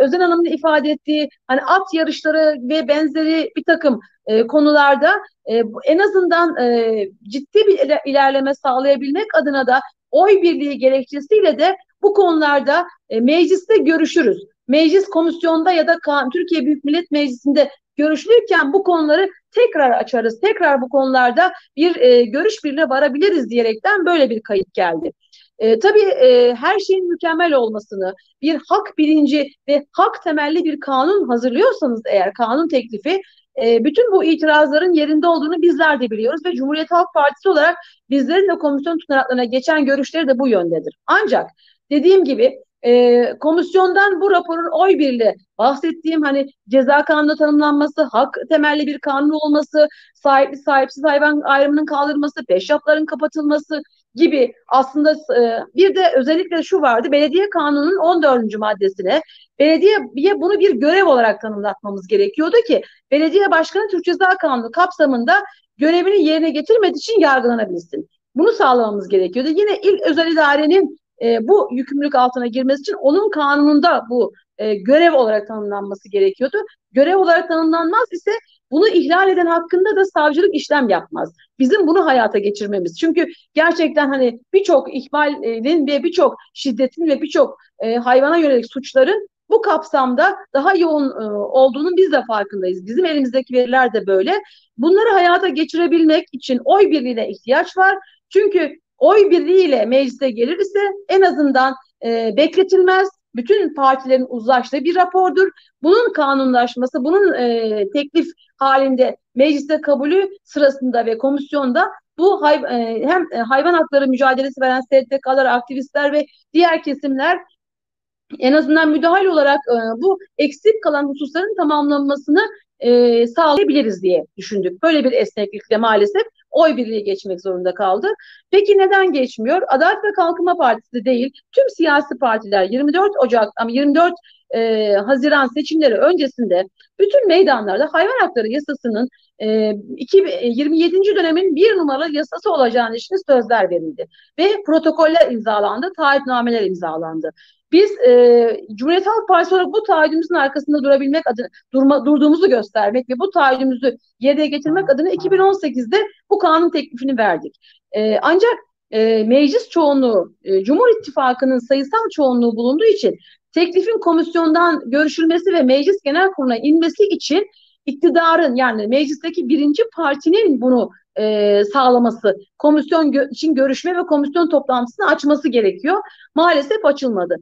Özen Hanım'ın ifade ettiği hani at yarışları ve benzeri bir takım e, konularda e, en azından e, ciddi bir ilerleme sağlayabilmek adına da oy birliği gerekçesiyle de bu konularda e, mecliste görüşürüz meclis komisyonda ya da Türkiye Büyük Millet Meclisi'nde görüşülürken bu konuları tekrar açarız. Tekrar bu konularda bir e, görüş birine varabiliriz diyerekten böyle bir kayıt geldi. E, tabii e, her şeyin mükemmel olmasını, bir hak bilinci ve hak temelli bir kanun hazırlıyorsanız eğer kanun teklifi e, bütün bu itirazların yerinde olduğunu bizler de biliyoruz ve Cumhuriyet Halk Partisi olarak bizlerin de komisyon tutanaklarına geçen görüşleri de bu yöndedir. Ancak dediğim gibi e, komisyondan bu raporun oy birliği bahsettiğim hani ceza kanunu tanımlanması, hak temelli bir kanun olması, sahipli sahipsiz hayvan ayrımının kaldırılması, peşrafların kapatılması gibi aslında e, bir de özellikle şu vardı belediye kanunun 14. maddesine belediyeye bunu bir görev olarak tanımlatmamız gerekiyordu ki belediye başkanı Türk Ceza Kanunu kapsamında görevini yerine getirmediği için yargılanabilsin. Bunu sağlamamız gerekiyordu. Yine il özel idarenin e, bu yükümlülük altına girmesi için onun kanununda bu e, görev olarak tanımlanması gerekiyordu. Görev olarak tanımlanmaz ise bunu ihlal eden hakkında da savcılık işlem yapmaz. Bizim bunu hayata geçirmemiz. Çünkü gerçekten hani birçok ihmalin ve birçok şiddetin ve birçok e, hayvana yönelik suçların bu kapsamda daha yoğun e, olduğunun biz de farkındayız. Bizim elimizdeki veriler de böyle. Bunları hayata geçirebilmek için oy birliğine ihtiyaç var. Çünkü oy birliğiyle meclise gelir ise en azından e, bekletilmez. Bütün partilerin uzlaştığı bir rapordur. Bunun kanunlaşması, bunun e, teklif halinde mecliste kabulü sırasında ve komisyonda bu hay, e, hem e, hayvan hakları mücadelesi veren STK'lar, aktivistler ve diğer kesimler en azından müdahale olarak e, bu eksik kalan hususların tamamlanmasını e, sağlayabiliriz diye düşündük. Böyle bir esneklikle maalesef oy birliği geçmek zorunda kaldı. Peki neden geçmiyor? Adalet ve Kalkınma Partisi değil, tüm siyasi partiler 24 Ocak ama 24 e, Haziran seçimleri öncesinde bütün meydanlarda hayvan hakları yasasının e, 27. E, dönemin bir numaralı yasası olacağını için sözler verildi. Ve protokoller imzalandı, taahhütnameler imzalandı. Biz e, Cumhuriyet Halk Partisi olarak bu taahhüdümüzün arkasında durabilmek adına durma, durduğumuzu göstermek ve bu taahhüdümüzü yerine getirmek adına 2018'de bu kanun teklifini verdik. E, ancak e, meclis çoğunluğu, e, Cumhur İttifakı'nın sayısal çoğunluğu bulunduğu için teklifin komisyondan görüşülmesi ve meclis genel kuruluna inmesi için iktidarın yani meclisteki birinci partinin bunu e, sağlaması, komisyon gö- için görüşme ve komisyon toplantısını açması gerekiyor. Maalesef açılmadı.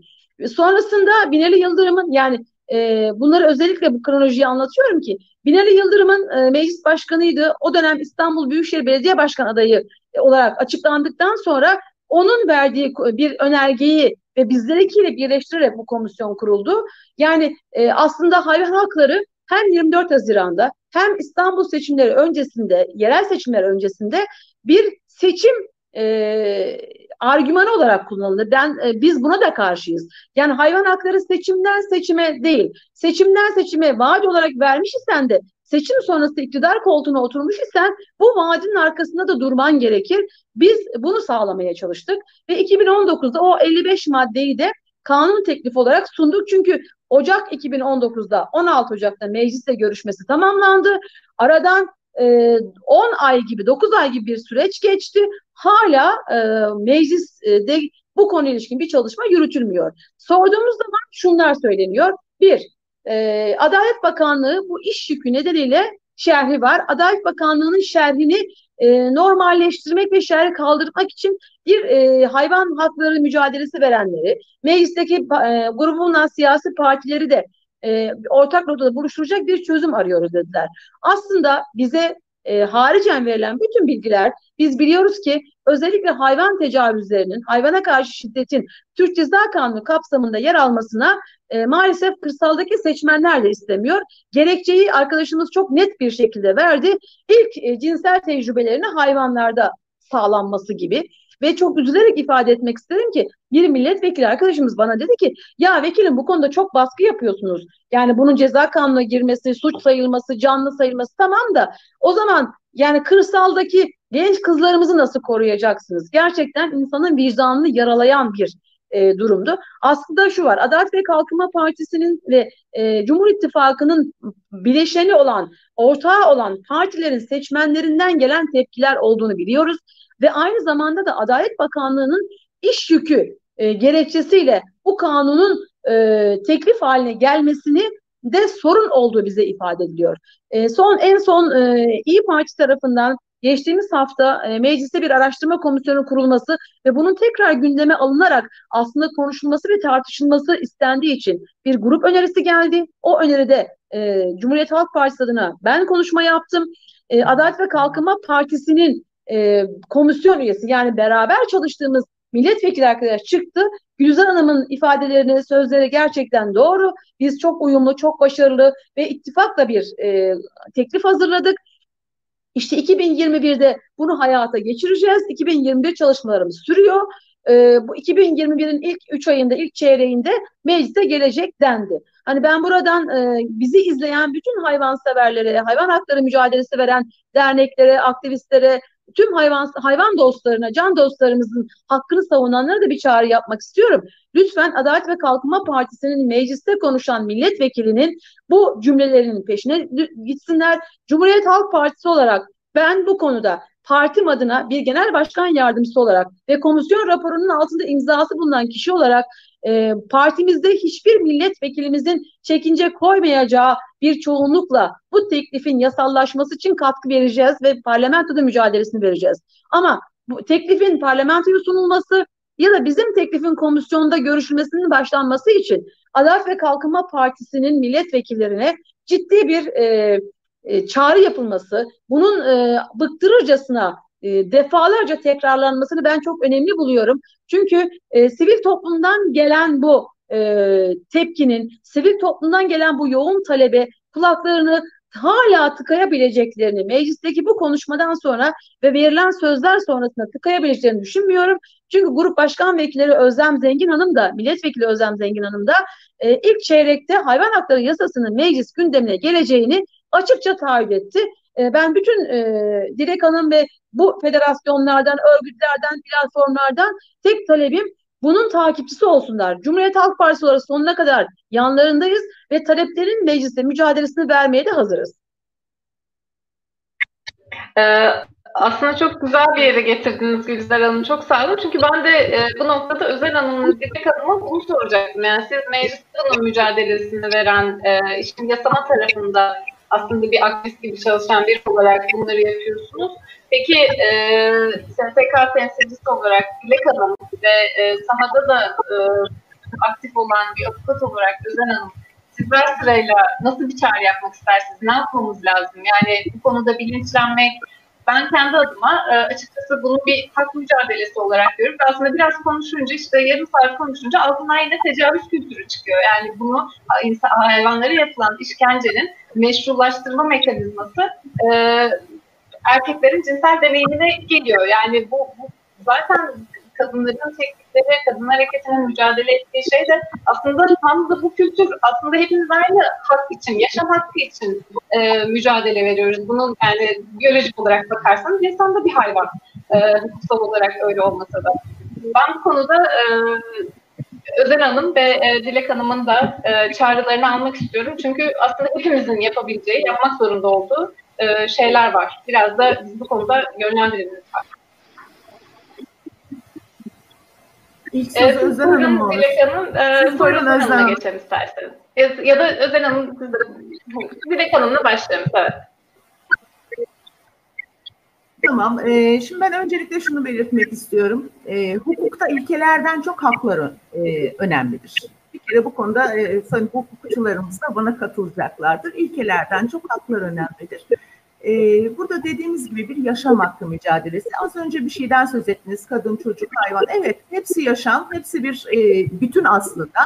Sonrasında Binali Yıldırım'ın yani e, bunları özellikle bu kronolojiyi anlatıyorum ki Binali Yıldırım'ın e, meclis başkanıydı. O dönem İstanbul Büyükşehir Belediye Başkan adayı e, olarak açıklandıktan sonra onun verdiği bir önergeyi ve bizlerikiyle birleştirerek bu komisyon kuruldu. Yani e, aslında hayvan hakları hem 24 Haziran'da hem İstanbul seçimleri öncesinde, yerel seçimler öncesinde bir seçim e, argümanı olarak kullanılır. Ben e, biz buna da karşıyız. Yani hayvan hakları seçimden seçime değil, seçimden seçime vaat olarak vermiş isen de seçim sonrası iktidar koltuğuna oturmuş isen bu vaadin arkasında da durman gerekir. Biz bunu sağlamaya çalıştık ve 2019'da o 55 maddeyi de kanun teklifi olarak sunduk. Çünkü Ocak 2019'da 16 Ocak'ta mecliste görüşmesi tamamlandı. Aradan e, 10 ay gibi 9 ay gibi bir süreç geçti. Hala e, mecliste bu konu ilişkin bir çalışma yürütülmüyor. Sorduğumuz zaman şunlar söyleniyor. Bir, e, Adalet Bakanlığı bu iş yükü nedeniyle şerhi var. Adalet Bakanlığı'nın şerhini e, normalleştirmek ve şerhi kaldırmak için bir e, hayvan hakları mücadelesi verenleri, meclisteki e, grubundan siyasi partileri de e, ortak noktada buluşturacak bir çözüm arıyoruz dediler. Aslında bize e, haricen verilen bütün bilgiler biz biliyoruz ki özellikle hayvan tecavüzlerinin, hayvana karşı şiddetin Türk Ceza Kanunu kapsamında yer almasına e, maalesef kırsaldaki seçmenler de istemiyor. Gerekçeyi arkadaşımız çok net bir şekilde verdi. İlk e, cinsel tecrübelerini hayvanlarda sağlanması gibi. Ve çok üzülerek ifade etmek isterim ki bir milletvekili arkadaşımız bana dedi ki ya vekilim bu konuda çok baskı yapıyorsunuz. Yani bunun ceza kanununa girmesi, suç sayılması, canlı sayılması tamam da o zaman yani kırsaldaki genç kızlarımızı nasıl koruyacaksınız? Gerçekten insanın vicdanını yaralayan bir e, durumdu. Aslında şu var, Adalet ve Kalkınma Partisi'nin ve e, Cumhur İttifakı'nın bileşeni olan, ortağı olan partilerin seçmenlerinden gelen tepkiler olduğunu biliyoruz. Ve aynı zamanda da Adalet Bakanlığı'nın iş yükü e, gerekçesiyle bu kanunun e, teklif haline gelmesini de sorun olduğu bize ifade ediliyor. E, son en son e, İyi Parti tarafından geçtiğimiz hafta e, mecliste bir araştırma komisyonu kurulması ve bunun tekrar gündeme alınarak aslında konuşulması ve tartışılması istendiği için bir grup önerisi geldi. O öneride e, Cumhuriyet Halk Partisi adına ben konuşma yaptım. E, Adalet ve Kalkınma Partisi'nin e, komisyon üyesi yani beraber çalıştığımız milletvekili arkadaş çıktı. Gülizar Hanım'ın ifadelerini, sözleri gerçekten doğru. Biz çok uyumlu, çok başarılı ve ittifakla bir e, teklif hazırladık. İşte 2021'de bunu hayata geçireceğiz. 2021 çalışmalarımız sürüyor. E, bu 2021'in ilk 3 ayında, ilk çeyreğinde meclise gelecek dendi. Hani ben buradan e, bizi izleyen bütün hayvanseverlere, hayvan hakları mücadelesi veren derneklere, aktivistlere, tüm hayvan hayvan dostlarına, can dostlarımızın hakkını savunanlara da bir çağrı yapmak istiyorum. Lütfen Adalet ve Kalkınma Partisi'nin mecliste konuşan milletvekilinin bu cümlelerinin peşine gitsinler. Cumhuriyet Halk Partisi olarak ben bu konuda partim adına bir genel başkan yardımcısı olarak ve komisyon raporunun altında imzası bulunan kişi olarak e, partimizde hiçbir milletvekilimizin çekince koymayacağı bir çoğunlukla bu teklifin yasallaşması için katkı vereceğiz ve parlamentoda mücadelesini vereceğiz. Ama bu teklifin parlamentoya sunulması ya da bizim teklifin komisyonda görüşülmesinin başlanması için Adalet ve Kalkınma Partisi'nin milletvekillerine ciddi bir e, e, çağrı yapılması, bunun e, bıktırırcasına e, defalarca tekrarlanmasını ben çok önemli buluyorum. Çünkü e, sivil toplumdan gelen bu e, tepkinin, sivil toplumdan gelen bu yoğun talebe kulaklarını hala tıkayabileceklerini, meclisteki bu konuşmadan sonra ve verilen sözler sonrasında tıkayabileceklerini düşünmüyorum. Çünkü grup başkan vekilleri Özlem Zengin Hanım da, milletvekili Özlem Zengin Hanım da e, ilk çeyrekte hayvan hakları yasasının meclis gündemine geleceğini açıkça taahhüt etti. E, ben bütün e, Dilek Hanım ve bu federasyonlardan, örgütlerden, platformlardan tek talebim bunun takipçisi olsunlar. Cumhuriyet Halk Partisi olarak sonuna kadar yanlarındayız ve taleplerin mecliste mücadelesini vermeye de hazırız. Ee, aslında çok güzel bir yere getirdiniz Gülizar Hanım. Çok sağ olun. Çünkü ben de e, bu noktada Özel Hanım'ın Dilek Hanım'a bunu soracaktım. Yani siz bunun mücadelesini veren, e, işin yasama tarafında aslında bir aktivist gibi çalışan bir olarak bunları yapıyorsunuz. Peki e, STK temsilcisi olarak Dilek Hanım ve e, sahada da e, aktif olan bir avukat olarak Özen Hanım sizler sırayla nasıl bir çağrı yapmak istersiniz? Ne yapmamız lazım? Yani bu konuda bilinçlenmek, ben kendi adıma e, açıkçası bunu bir hak mücadelesi olarak görüyorum. Aslında biraz konuşunca işte yarım saat konuşunca altından yine tecavüz kültürü çıkıyor. Yani bunu insan, hayvanlara yapılan işkencenin meşrulaştırma mekanizması e, erkeklerin cinsel deneyimine geliyor. Yani bu, bu zaten kadınların teknikleri, kadın hareketinin mücadele ettiği şey de aslında tam da bu kültür aslında hepimiz aynı hak için, yaşam hakkı için e, mücadele veriyoruz. Bunun yani biyolojik olarak bakarsanız insan da bir hayvan. E, hukuksal olarak öyle olmasa da. Ben bu konuda e, Özel Hanım ve e, Dilek Hanım'ın da e, çağrılarını almak istiyorum. Çünkü aslında hepimizin yapabileceği, yapmak zorunda olduğu e, şeyler var. Biraz da biz bu konuda yönlendirelim lütfen. İlk sözü evet, Özel Hanım olur? Dilek Hanım, e, sonra Özel Hanım'a geçelim isterseniz. Ya, ya da Özel Hanım, siz de, Dilek Hanım'la başlayalım. Evet. Tamam. E, şimdi ben öncelikle şunu belirtmek istiyorum. E, hukukta ilkelerden çok hakları e, önemlidir. Bir kere bu konuda e, sayın hukukçularımız da bana katılacaklardır. İlkelerden çok haklar önemlidir. Ee, burada dediğimiz gibi bir yaşam hakkı mücadelesi. Az önce bir şeyden söz ettiniz. Kadın, çocuk, hayvan. Evet, hepsi yaşam, hepsi bir e, bütün aslında.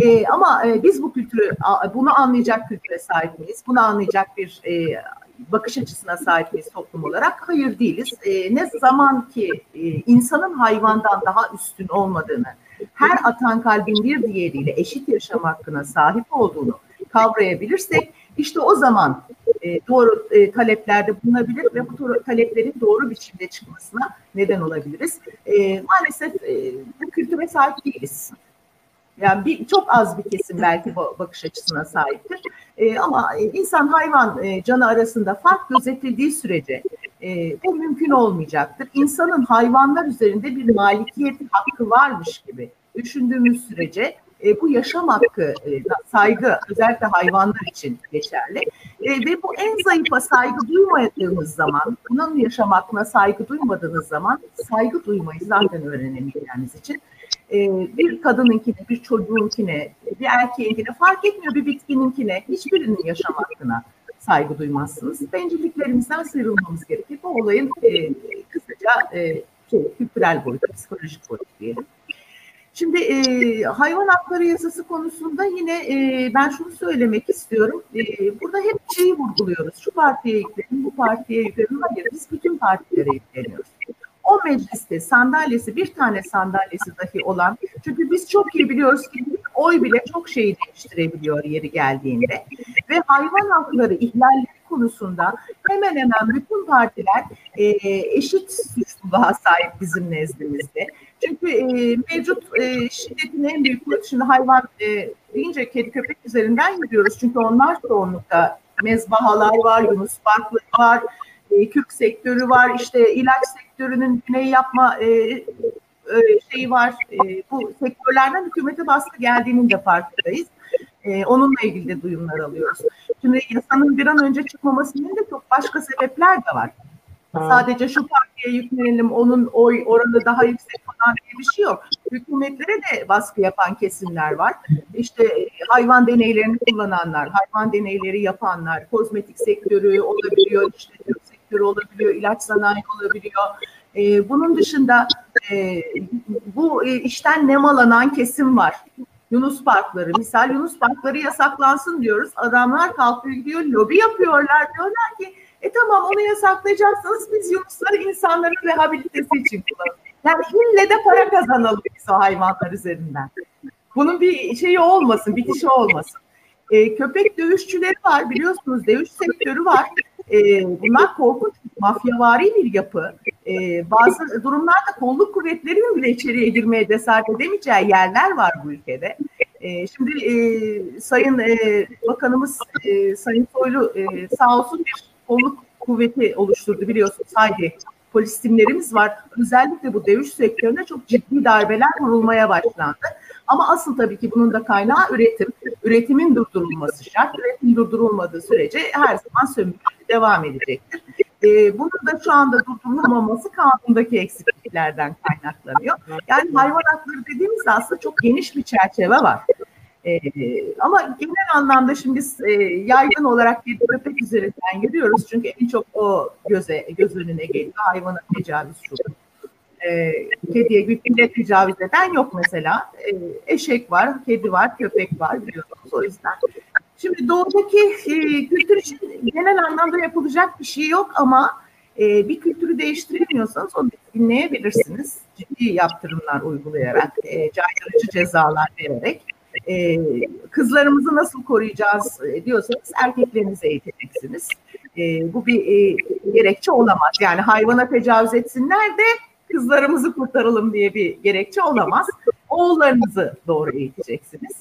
E, ama e, biz bu kültürü, bunu anlayacak kültüre sahip miyiz? Bunu anlayacak bir bakış açısına sahip miyiz toplum olarak? Hayır değiliz. Ne zaman ki insanın hayvandan daha üstün olmadığını, her atan kalbin bir diğeriyle eşit yaşam hakkına sahip olduğunu kavrayabilirsek, işte o zaman e, doğru e, taleplerde bulunabilir ve bu taleplerin doğru biçimde çıkmasına neden olabiliriz. E, maalesef bu kültüre sahip değiliz. Yani bir, çok az bir kesim belki bakış açısına sahiptir. E, ama insan hayvan e, canı arasında fark gözetildiği sürece e, bu mümkün olmayacaktır. İnsanın hayvanlar üzerinde bir malikiyet hakkı varmış gibi düşündüğümüz sürece e, bu yaşam hakkı e, saygı özellikle hayvanlar için geçerli. E, ve bu en zayıfa saygı duymadığımız zaman, bunun yaşam hakkına saygı duymadığınız zaman saygı duymayı zaten öğrenemeyeceğiniz için e, bir kadınınkine, bir çocuğunkine, bir erkeğinkine fark etmiyor bir bitkininkine, hiçbirinin yaşam hakkına saygı duymazsınız. Bencilliklerimizden sıyrılmamız gerekir. Bu olayın e, kısaca e, şey, kültürel boyutu, psikolojik boyutu diyelim. Şimdi e, hayvan hakları yasası konusunda yine e, ben şunu söylemek istiyorum. E, burada hep şeyi vurguluyoruz. Şu partiye yüklenin, bu partiye yüklenin. Hayır, biz bütün partilere yükleniyoruz. O mecliste sandalyesi, bir tane sandalyesi dahi olan, çünkü biz çok iyi biliyoruz ki oy bile çok şeyi değiştirebiliyor yeri geldiğinde. Ve hayvan hakları ihlalleri konusunda hemen hemen bütün partiler e, eşit suçluluğa sahip bizim nezdimizde. Çünkü e, mevcut e, şiddetin en büyük şimdi hayvan e, deyince kedi köpek üzerinden yürüyoruz. Çünkü onlar çoğunlukta mezbahalar var, Yunus Parkları var, e, kürk sektörü var, işte ilaç sektörünün güney yapma e, e, var. E, bu sektörlerden hükümete baskı geldiğinin de farkındayız. E, onunla ilgili de duyumlar alıyoruz. Şimdi yasanın bir an önce çıkmamasının da çok başka sebepler de var. Sadece şu partiye yüklenelim, onun oy oranı daha yüksek falan diye bir şey yok. Hükümetlere de baskı yapan kesimler var. İşte hayvan deneylerini kullananlar, hayvan deneyleri yapanlar, kozmetik sektörü olabiliyor, işte sektörü olabiliyor, ilaç sanayi olabiliyor. Ee, bunun dışında e, bu e, işten nemalanan kesim var. Yunus parkları. Misal Yunus parkları yasaklansın diyoruz. Adamlar kalkıyor gidiyor lobi yapıyorlar. Diyorlar ki e tamam onu yasaklayacaksınız biz yoksa insanların rehabilitesi için kullanalım. Yani ille de para kazanalım biz o hayvanlar üzerinden. Bunun bir şeyi olmasın, bitişi olmasın. E, köpek dövüşçüleri var biliyorsunuz dövüş sektörü var. E, bunlar korkunç mafyavari bir yapı. E, bazı durumlarda kolluk kuvvetlerinin bile içeriye girmeye cesaret edemeyeceği yerler var bu ülkede. E, şimdi e, Sayın e, Bakanımız e, Sayın Soylu e, sağ olsun bir kolluk kuvveti oluşturdu biliyorsunuz. Haydi polis timlerimiz var. Özellikle bu dövüş sektöründe çok ciddi darbeler vurulmaya başlandı. Ama asıl tabii ki bunun da kaynağı üretim. Üretimin durdurulması şart. Üretim durdurulmadığı sürece her zaman sömürü devam edecektir. Ee, bunun da şu anda durdurulmaması kanundaki eksikliklerden kaynaklanıyor. Yani hayvan hakları dediğimizde aslında çok geniş bir çerçeve var. E, ama genel anlamda şimdi e, yaygın olarak bir köpek üzerinden yürüyoruz. Çünkü en çok o göze göz önüne geliyor. Hayvana tecavüz şu. E, kediye güttüyle tecavüz eden yok mesela. E, eşek var, kedi var, köpek var biliyorsunuz o yüzden. Şimdi doğudaki e, kültür için genel anlamda yapılacak bir şey yok ama e, bir kültürü değiştiremiyorsanız onu dinleyebilirsiniz. Ciddi yaptırımlar uygulayarak, e, caydırıcı cezalar vererek e, kızlarımızı nasıl koruyacağız e, diyorsanız erkeklerinizi eğiteceksiniz. E, bu bir e, gerekçe olamaz. Yani hayvana tecavüz etsinler de kızlarımızı kurtaralım diye bir gerekçe olamaz. Oğullarınızı doğru eğiteceksiniz.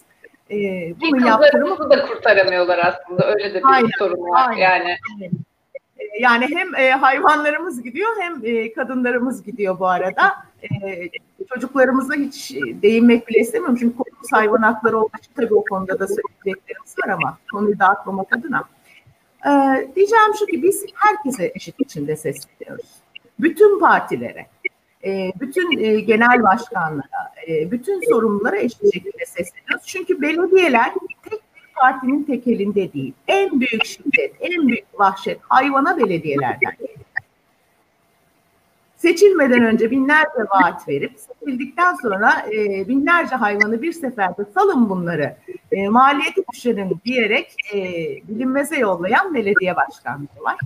E, bunu yaptırımı da kurtaramıyorlar aslında. Öyle de bir aynen, sorun var. Aynen, yani. Aynen. Yani hem e, hayvanlarımız gidiyor hem e, kadınlarımız gidiyor bu arada. E, çocuklarımıza hiç değinmek bile istemiyorum. Çünkü konumuz hayvan hakları olduğu için tabii o konuda da söyleyeceklerimiz var ama konuyu dağıtmamak adına. E, diyeceğim şu ki biz herkese eşit içinde sesleniyoruz. Bütün partilere, e, bütün e, genel başkanlara, e, bütün sorumlulara eşit şekilde sesleniyoruz. Çünkü belediyeler tek partinin tekelinde değil. En büyük şiddet, en büyük vahşet hayvana belediyelerden. Seçilmeden önce binlerce vaat verip seçildikten sonra e, binlerce hayvanı bir seferde salın bunları e, maliyeti düşerin diyerek e, bilinmeze yollayan belediye başkanları var.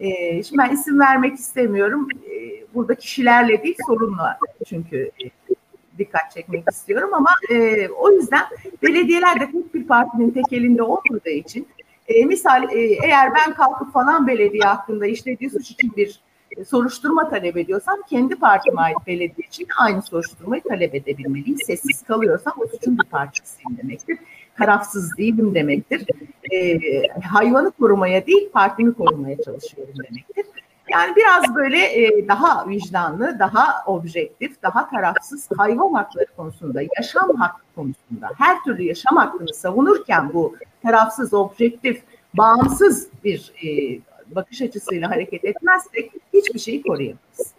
E, şimdi ben isim vermek istemiyorum. E, burada kişilerle değil sorunla çünkü e, dikkat çekmek istiyorum ama e, o yüzden belediyeler de tek bir partinin tek elinde olmadığı için e, misal e, eğer ben kalkıp falan belediye hakkında işlediği suç için bir e, soruşturma talep ediyorsam kendi partime ait belediye için aynı soruşturmayı talep edebilmeliyim. Sessiz kalıyorsam o suçun bir parçasıyım demektir. Tarafsız değilim demektir. E, hayvanı korumaya değil partimi korumaya çalışıyorum demektir. Yani biraz böyle e, daha vicdanlı, daha objektif, daha tarafsız hayvan hakları konusunda, yaşam hakkı konusunda her türlü yaşam hakkını savunurken bu tarafsız, objektif, bağımsız bir e, bakış açısıyla hareket etmezsek hiçbir şeyi koruyamayız.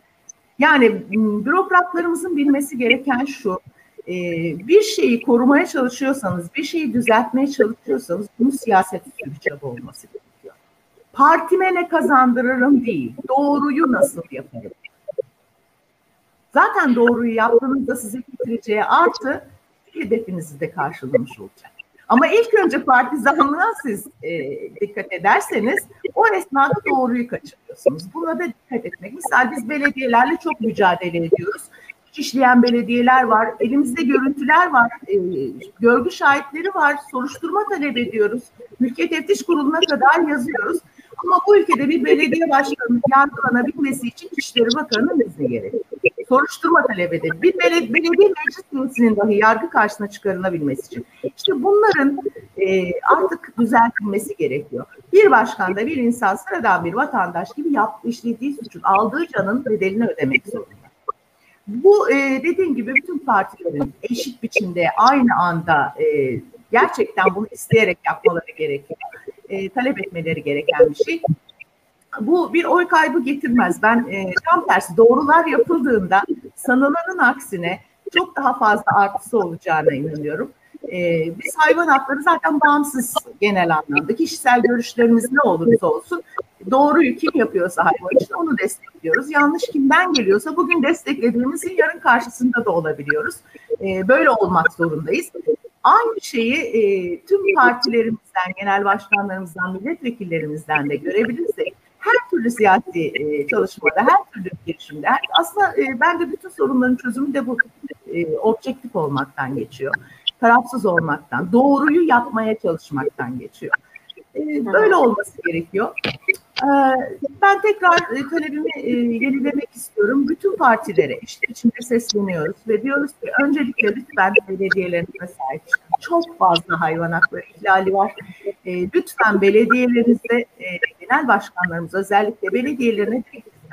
Yani bürokratlarımızın bilmesi gereken şu, e, bir şeyi korumaya çalışıyorsanız, bir şeyi düzeltmeye çalışıyorsanız bunun siyaset bir çaba olması gerekiyor partime ne kazandırırım değil, doğruyu nasıl yaparım? Zaten doğruyu yaptığınızda size getireceği artı hedefinizi de karşılamış olacak. Ama ilk önce partizanlığa siz e, dikkat ederseniz o esnada doğruyu kaçırıyorsunuz. Buna da dikkat etmek. Misal biz belediyelerle çok mücadele ediyoruz. İşleyen belediyeler var, elimizde görüntüler var, e, görgü şahitleri var, soruşturma talep ediyoruz. Ülke Teftiş Kurulu'na kadar yazıyoruz. Ama bu ülkede bir belediye başkanının yargılanabilmesi için İçişleri Bakanı'nın izni gerekiyor. Soruşturma talep edilir. Bir belediye, belediye meclis üyesinin dahi yargı karşısına çıkarılabilmesi için. İşte bunların e, artık düzeltilmesi gerekiyor. Bir başkan da bir insan sıradan bir vatandaş gibi yaptığı işlediği suçun aldığı canın bedelini ödemek zorunda. Bu e, dediğim gibi bütün partilerin eşit biçimde aynı anda e, gerçekten bunu isteyerek yapmaları gerekiyor e, talep etmeleri gereken bir şey. Bu bir oy kaybı getirmez. Ben e, tam tersi doğrular yapıldığında sanılanın aksine çok daha fazla artısı olacağına inanıyorum. E, biz hayvan hakları zaten bağımsız genel anlamda. Kişisel görüşlerimiz ne olursa olsun doğruyu kim yapıyorsa hayvan için onu destekliyoruz. Yanlış kimden geliyorsa bugün desteklediğimizin yarın karşısında da olabiliyoruz. E, böyle olmak zorundayız. Aynı şeyi e, tüm partilerimizden, genel başkanlarımızdan, milletvekillerimizden de görebilirsek her türlü siyasi e, çalışmada, her türlü girişimde aslında e, bence bütün sorunların çözümü de bu e, objektif olmaktan geçiyor. Tarafsız olmaktan, doğruyu yapmaya çalışmaktan geçiyor. E, böyle olması gerekiyor. E, ben tekrar e, talebimi e, yenilemek istiyorum. Bütün partilere eşit içinde sesleniyoruz ve diyoruz ki öncelikle lütfen belediyelerinize sahip çıkın. Çok fazla hayvan hakları ihlali var. Lütfen belediyelerinizde genel başkanlarımız özellikle belediyelerine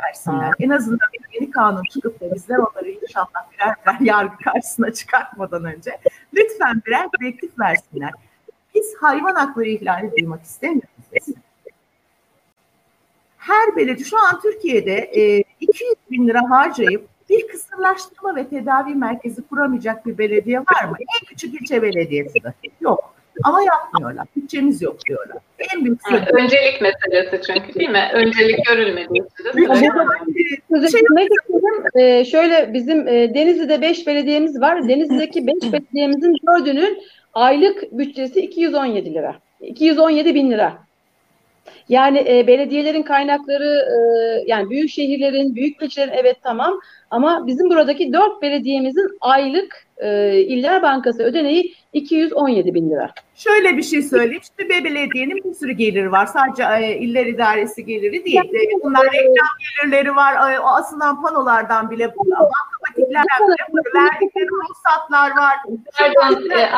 versinler. En azından bir yeni kanun çıkıp da bizler onları inşallah birer birer yargı karşısına çıkartmadan önce lütfen birer direktif versinler. Biz hayvan hakları ihlali duymak istemiyoruz. Her belediye şu an Türkiye'de e, 200 bin lira harcayıp bir kısırlaştırma ve tedavi merkezi kuramayacak bir belediye var mı? En küçük ilçe belediyesi de yok. Ama yapmıyorlar. Bütçemiz yok diyorlar. En büyük Evet, öncelik meselesi çünkü değil mi? Öncelik görülmediği için Şey-. Ee, şöyle bizim e, Denizli'de 5 belediyemiz var. Denizli'deki 5 belediyemizin dördünün aylık bütçesi 217 lira. 217 bin lira. Yani e, belediyelerin kaynakları e, yani büyük şehirlerin, büyük ilçelerin evet tamam ama bizim buradaki dört belediyemizin aylık e, İller Bankası ödeneği 217 bin lira. Şöyle bir şey söyleyeyim. Şimdi bir belediyenin bir sürü geliri var. Sadece e, iller idaresi geliri değil. E, bunlar reklam gelirleri var. E, o asılan panolardan bile bankamatiklerden bile verdikleri ruhsatlar var. Pardon, e,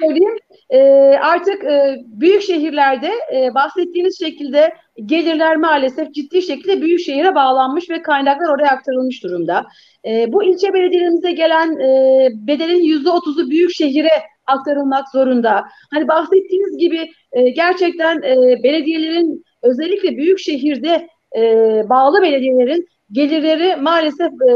söyleyeyim. Ee, artık e, büyük şehirlerde e, bahsettiğiniz şekilde gelirler maalesef ciddi şekilde büyük şehire bağlanmış ve kaynaklar oraya aktarılmış durumda. E, bu ilçe belediyelerimize gelen e, bedelin yüzde otuzu büyük şehire aktarılmak zorunda. Hani bahsettiğiniz gibi e, gerçekten e, belediyelerin özellikle büyük şehirde e, bağlı belediyelerin gelirleri maalesef e,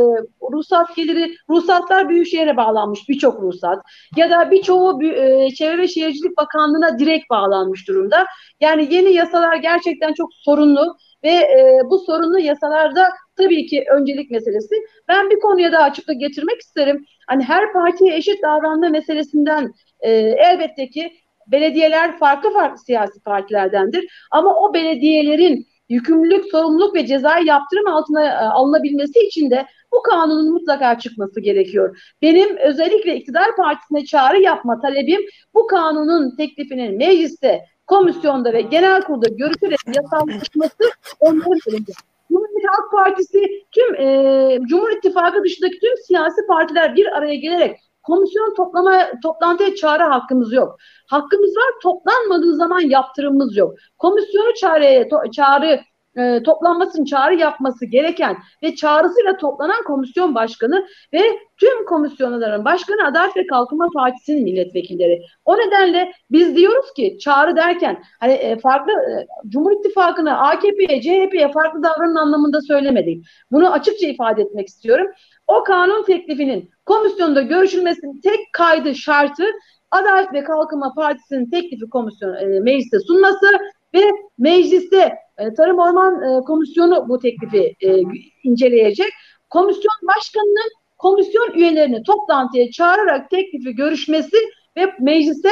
ruhsat geliri, ruhsatlar büyükşehire bağlanmış birçok ruhsat ya da birçoğu e, Çevre ve Şehircilik Bakanlığı'na direkt bağlanmış durumda. Yani yeni yasalar gerçekten çok sorunlu ve e, bu sorunlu yasalarda tabii ki öncelik meselesi. Ben bir konuya daha açıklık getirmek isterim. Hani her partiye eşit davranma meselesinden e, elbette ki belediyeler farklı farklı siyasi partilerdendir. Ama o belediyelerin yükümlülük, sorumluluk ve cezai yaptırım altına e, alınabilmesi için de bu kanunun mutlaka çıkması gerekiyor. Benim özellikle iktidar partisine çağrı yapma talebim bu kanunun teklifinin mecliste, komisyonda ve genel kurulda görüşülerek yasallaşması onların elinde. Cumhuriyet Halk Partisi tüm e, Cumhur İttifakı dışındaki tüm siyasi partiler bir araya gelerek komisyon toplama toplantıya çağrı hakkımız yok. Hakkımız var toplanmadığı zaman yaptırımımız yok. Komisyonu çağrıya to, çağrı e, toplanmasının çağrı yapması gereken ve çağrısıyla toplanan komisyon başkanı ve tüm komisyonların başkanı Adalet ve Kalkınma Partisi'nin milletvekilleri. O nedenle biz diyoruz ki çağrı derken hani e, farklı e, Cumhur İttifakı'na, AKP'ye, CHP'ye farklı davranın anlamında söylemedik. Bunu açıkça ifade etmek istiyorum. O kanun teklifinin komisyonda görüşülmesinin tek kaydı şartı Adalet ve Kalkınma Partisi'nin teklifi komisyon e, mecliste sunması ve mecliste e, Tarım Orman e, Komisyonu bu teklifi e, inceleyecek. Komisyon başkanının komisyon üyelerini toplantıya çağırarak teklifi görüşmesi ve meclise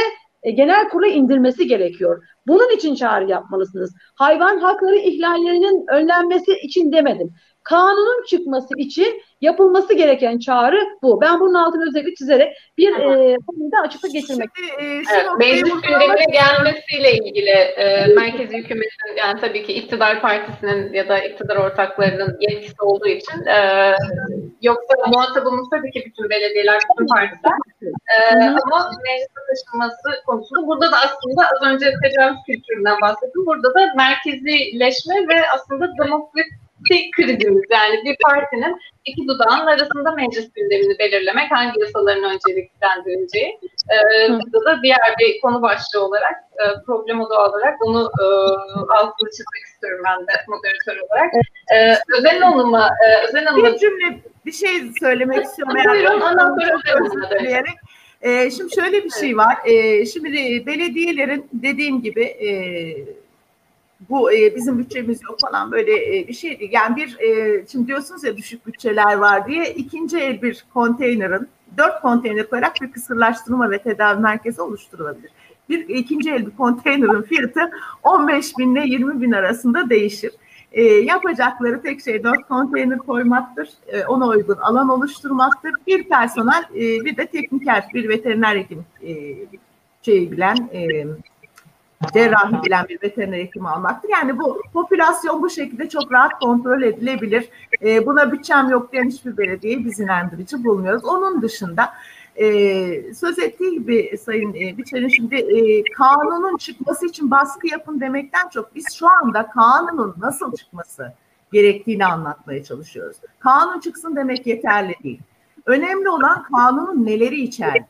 genel kurula indirmesi gerekiyor. Bunun için çağrı yapmalısınız. Hayvan hakları ihlallerinin önlenmesi için demedim. Kanunun çıkması için yapılması gereken çağrı bu. Ben bunun altını özellikle çizerek bir e, konuda açıklık getirmek e, şu Evet, meclis gündemine gelmesiyle ilgili e, merkezi hükümetin yani tabii ki iktidar partisinin ya da iktidar ortaklarının yetkisi olduğu için e, yoksa muhatabımız tabii ki bütün belediyeler, bütün partiler. E, ama meclise taşınması konusunda burada da aslında az önce tecavüz kültüründen bahsettim. Burada da merkezileşme ve aslında demokrasi krizimiz yani bir partinin iki dudağın arasında meclis gündemini belirlemek, hangi yasaların önceliklendirileceği. Ee, burada da diğer bir konu başlığı olarak, e, problemi doğal olarak onu e, altını çizmek istiyorum ben de moderatör olarak. Ee, Özen Hanım'a, e, Özen Hanım'a bir cümle bir şey söylemek istiyorum. Buyurun, ondan sonra. Ee, şimdi şöyle bir şey var. Ee, şimdi belediyelerin dediğim gibi e, bu e, bizim bütçemiz yok falan böyle e, bir şey değil. Yani bir e, şimdi diyorsunuz ya düşük bütçeler var diye ikinci el bir konteynerin dört konteyner koyarak bir kısırlaştırma ve tedavi merkezi oluşturulabilir. Bir ikinci el bir konteynerin fiyatı 15 bin ile 20 bin arasında değişir. E, yapacakları tek şey dört konteyner koymaktır. E, ona uygun alan oluşturmaktır. Bir personel, e, bir de tekniker, bir veteriner hekim e, şey bilen, e, cerrahi bilen bir veteriner hekimi almaktır. Yani bu popülasyon bu şekilde çok rahat kontrol edilebilir. E, buna bütçem yok diyen hiçbir belediyeyi biz inandırıcı bulmuyoruz. Onun dışında e, söz ettiği gibi Sayın e, Biçer'in şimdi e, kanunun çıkması için baskı yapın demekten çok biz şu anda kanunun nasıl çıkması gerektiğini anlatmaya çalışıyoruz. Kanun çıksın demek yeterli değil. Önemli olan kanunun neleri içer.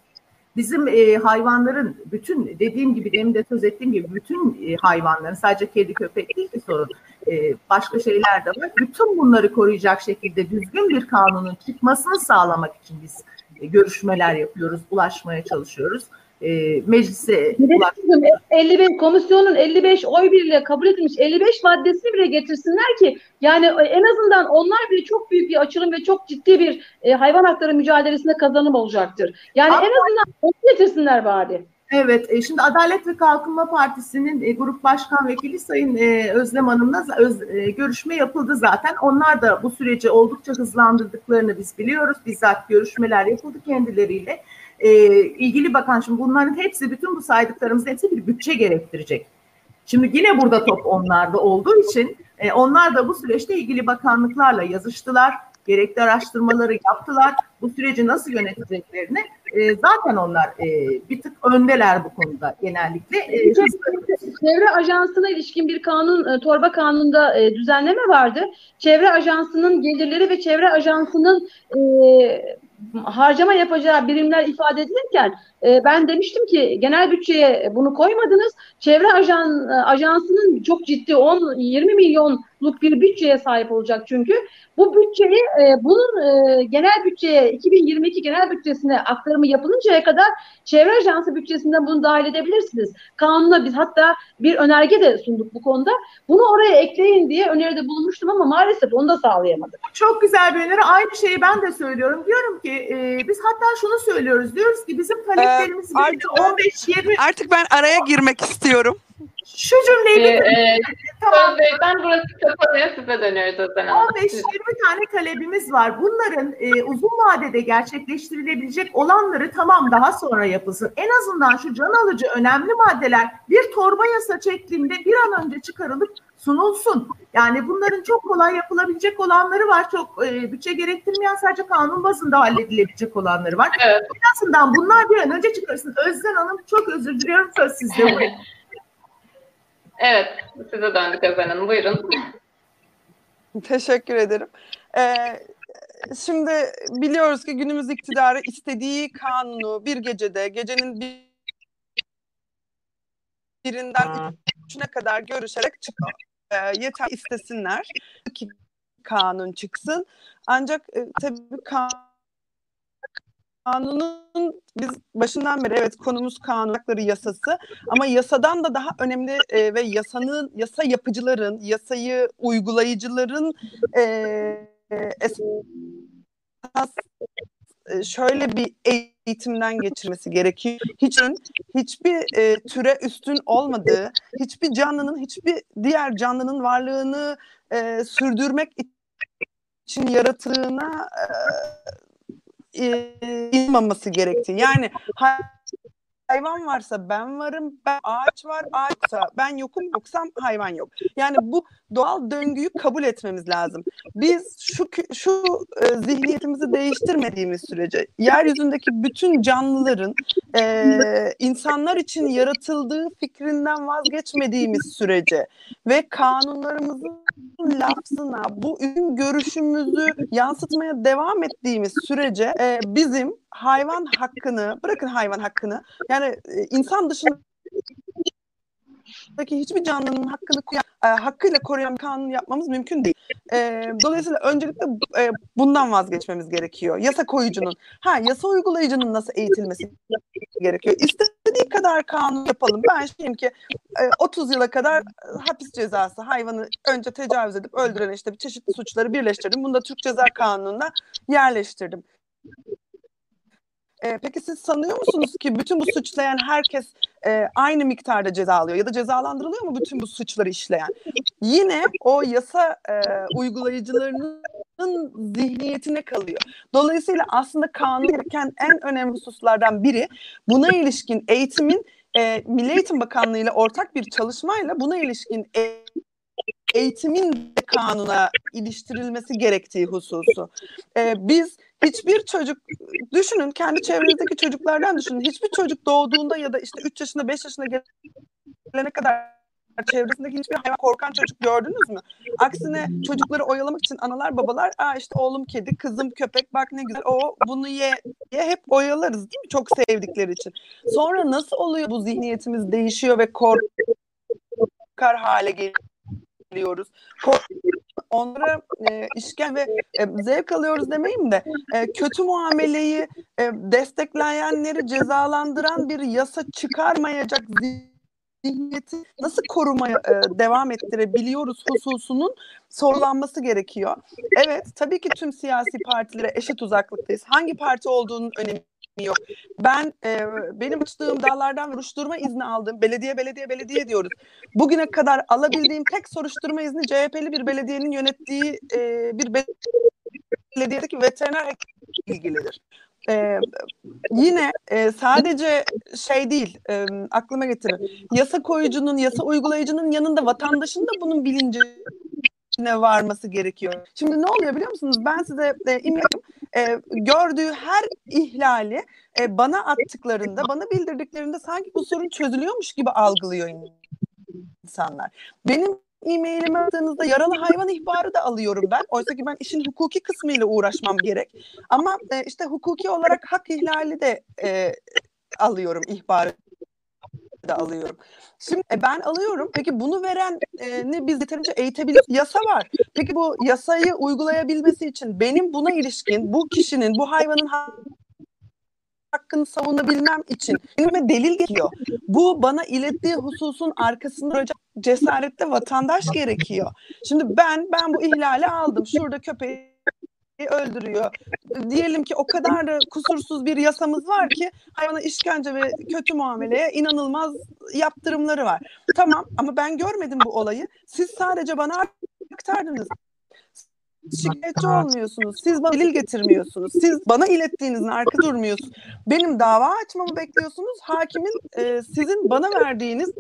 Bizim e, hayvanların bütün dediğim gibi demin de söz ettiğim gibi bütün e, hayvanların sadece kedi köpek değil ki sorun e, başka şeyler de var. Bütün bunları koruyacak şekilde düzgün bir kanunun çıkmasını sağlamak için biz e, görüşmeler yapıyoruz, ulaşmaya çalışıyoruz e, meclise ulaş... 55 komisyonun 55 oy birliğiyle kabul edilmiş 55 maddesini bile getirsinler ki yani en azından onlar bile çok büyük bir açılım ve çok ciddi bir e, hayvan hakları mücadelesinde kazanım olacaktır. Yani Ama, en azından onu getirsinler bari. Evet, e, şimdi Adalet ve Kalkınma Partisi'nin e, Grup Başkan Vekili Sayın e, Özlem Hanım'la öz, e, görüşme yapıldı zaten. Onlar da bu süreci oldukça hızlandırdıklarını biz biliyoruz. Bizzat görüşmeler yapıldı kendileriyle e, ilgili bakan şimdi bunların hepsi bütün bu saydıklarımızın hepsi bir bütçe gerektirecek. Şimdi yine burada top onlarda olduğu için e, onlar da bu süreçte ilgili bakanlıklarla yazıştılar. Gerekli araştırmaları yaptılar. Bu süreci nasıl yöneteceklerini e, zaten onlar e, bir tık öndeler bu konuda genellikle. E, Çevre Ajansı'na ilişkin bir kanun, e, torba kanunda e, düzenleme vardı. Çevre Ajansı'nın gelirleri ve Çevre Ajansı'nın e, harcama yapacağı birimler ifade edilirken e, ben demiştim ki genel bütçeye bunu koymadınız. Çevre ajan e, ajansının çok ciddi 10-20 milyonluk bir bütçeye sahip olacak çünkü. Bu bütçeyi e, bunun e, genel bütçeye 2022 genel bütçesine aktarımı yapılıncaya kadar çevre ajansı bütçesinden bunu dahil edebilirsiniz. Kanuna biz hatta bir önerge de sunduk bu konuda. Bunu oraya ekleyin diye öneride bulunmuştum ama maalesef onu da sağlayamadık. Çok güzel bir öneri. Aynı şeyi ben de söylüyorum. Diyorum ki e, biz hatta şunu söylüyoruz. Diyoruz ki bizim taleplerimiz ee, artık, 15-20 Artık ben araya girmek istiyorum. Şu cümleyi bir ee, e, tamam. Ben burası kapanıyor size dönüyoruz o zaman. 15-20 tane talebimiz var. Bunların e, uzun vadede gerçekleştirilebilecek olanları tamam daha sonra yapılsın. En azından şu can alıcı önemli maddeler bir torba yasa şeklinde bir an önce çıkarılıp sunulsun. Yani bunların çok kolay yapılabilecek olanları var. Çok e, bütçe gerektirmeyen sadece kanun bazında halledilebilecek olanları var. Evet. En azından bunlar bir an önce çıkarsın. Özden Hanım çok özür diliyorum söz sizde. Evet, size döndük efendim. Buyurun. Teşekkür ederim. Ee, şimdi biliyoruz ki günümüz iktidarı istediği kanunu bir gecede, gecenin bir birinden üçüne kadar görüşerek çıkıyor. Ee, yeter istesinler ki kanun çıksın. Ancak e, tabii kanun kanunun biz başından beri evet konumuz kanun yasası ama yasadan da daha önemli e, ve yasanın yasa yapıcıların yasayı uygulayıcıların e, esas e, şöyle bir eğitimden geçirmesi gerekiyor. Hiç hiçbir e, türe üstün olmadığı, hiçbir canlının hiçbir diğer canlının varlığını e, sürdürmek için yaratıldığına e, e, inmaması gerektiği. Yani hayvan varsa ben varım, ben ağaç var, ağaçsa ben yokum, yoksam hayvan yok. Yani bu doğal döngüyü kabul etmemiz lazım. Biz şu şu e, zihniyetimizi değiştirmediğimiz sürece yeryüzündeki bütün canlıların e, insanlar için yaratıldığı fikrinden vazgeçmediğimiz sürece ve kanunlarımızın lafzına bu ürün görüşümüzü yansıtmaya devam ettiğimiz sürece e, bizim hayvan hakkını bırakın hayvan hakkını yani e, insan dışında hiçbir canlının hakkını e, hakkıyla koruyan kanun yapmamız mümkün değil. E, dolayısıyla öncelikle bundan vazgeçmemiz gerekiyor. Yasa koyucunun, ha yasa uygulayıcının nasıl eğitilmesi gerekiyor. İstediği kadar kanun yapalım. Ben şeyim ki e, 30 yıla kadar hapis cezası hayvanı önce tecavüz edip öldüren işte bir çeşitli suçları birleştirdim. Bunu da Türk Ceza Kanunu'na yerleştirdim. E, peki siz sanıyor musunuz ki bütün bu suçlayan herkes e, aynı miktarda ceza alıyor ya da cezalandırılıyor mu bütün bu suçları işleyen? Yine o yasa e, uygulayıcılarının zihniyetine kalıyor. Dolayısıyla aslında kanun gereken en önemli hususlardan biri buna ilişkin eğitimin e, Milli Eğitim Bakanlığı ile ortak bir çalışmayla buna ilişkin e, eğitimin de kanuna iliştirilmesi gerektiği hususu. Ee, biz hiçbir çocuk düşünün kendi çevrenizdeki çocuklardan düşünün. Hiçbir çocuk doğduğunda ya da işte 3 yaşında 5 yaşına gelene kadar çevresindeki hiçbir hayvan korkan çocuk gördünüz mü? Aksine çocukları oyalamak için analar babalar Aa işte oğlum kedi, kızım köpek bak ne güzel o bunu ye diye hep oyalarız değil mi? Çok sevdikleri için. Sonra nasıl oluyor bu zihniyetimiz değişiyor ve korkar hale geliyoruz? Kork onlara e, işken ve e, zevk alıyoruz demeyeyim de e, kötü muameleyi e, destekleyenleri cezalandıran bir yasa çıkarmayacak zihniyeti nasıl korumaya e, devam ettirebiliyoruz hususunun sorulanması gerekiyor. Evet tabii ki tüm siyasi partilere eşit uzaklıktayız. Hangi parti olduğunun önemi yok. Ben e, benim açtığım dallardan soruşturma izni aldım. Belediye belediye belediye diyoruz. Bugüne kadar alabildiğim tek soruşturma izni CHP'li bir belediyenin yönettiği e, bir belediyedeki veteriner ilgilidir. Ee, yine e, sadece şey değil e, aklıma getirir. Yasa koyucunun, yasa uygulayıcının yanında vatandaşın da bunun bilincine varması gerekiyor. Şimdi ne oluyor biliyor musunuz? Ben size e, İmyak'ım e, gördüğü her ihlali e, bana attıklarında, bana bildirdiklerinde sanki bu sorun çözülüyormuş gibi algılıyor insanlar. Benim e-mailime attığınızda yaralı hayvan ihbarı da alıyorum ben. Oysa ki ben işin hukuki kısmıyla uğraşmam gerek. Ama e, işte hukuki olarak hak ihlali de e, alıyorum ihbarı da alıyorum. Şimdi e, ben alıyorum. Peki bunu veren e, ne biz yeterince eğitebiliyoruz. Yasa var. Peki bu yasayı uygulayabilmesi için benim buna ilişkin bu kişinin, bu hayvanın hakkını savunabilmem için elime delil geliyor. Bu bana ilettiği hususun arkasında cesarette vatandaş gerekiyor. Şimdi ben ben bu ihlali aldım. Şurada köpeği öldürüyor. Diyelim ki o kadar da kusursuz bir yasamız var ki hayvana işkence ve kötü muameleye inanılmaz yaptırımları var. Tamam ama ben görmedim bu olayı. Siz sadece bana aktardınız şikayetçi olmuyorsunuz. Siz bana delil getirmiyorsunuz. Siz bana ilettiğinizin arka durmuyorsunuz. Benim dava açmamı bekliyorsunuz. Hakimin e, sizin bana verdiğiniz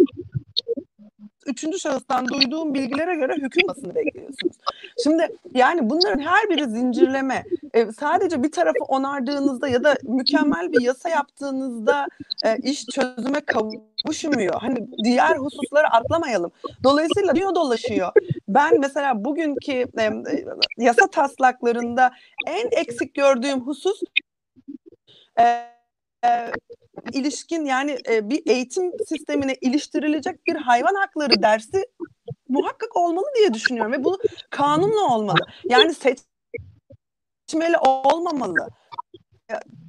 üçüncü şahıstan duyduğum bilgilere göre hüküm basını bekliyorsunuz. Şimdi yani bunların her biri zincirleme. E, sadece bir tarafı onardığınızda ya da mükemmel bir yasa yaptığınızda e, iş çözüme kavuşmuyor. Hani diğer hususları atlamayalım. Dolayısıyla diyor dolaşıyor. Ben mesela bugünkü e, yasa taslaklarında en eksik gördüğüm husus e, e, ilişkin yani e, bir eğitim sistemine iliştirilecek bir hayvan hakları dersi muhakkak olmalı diye düşünüyorum ve bu kanunla olmalı. Yani seçmeli olmamalı.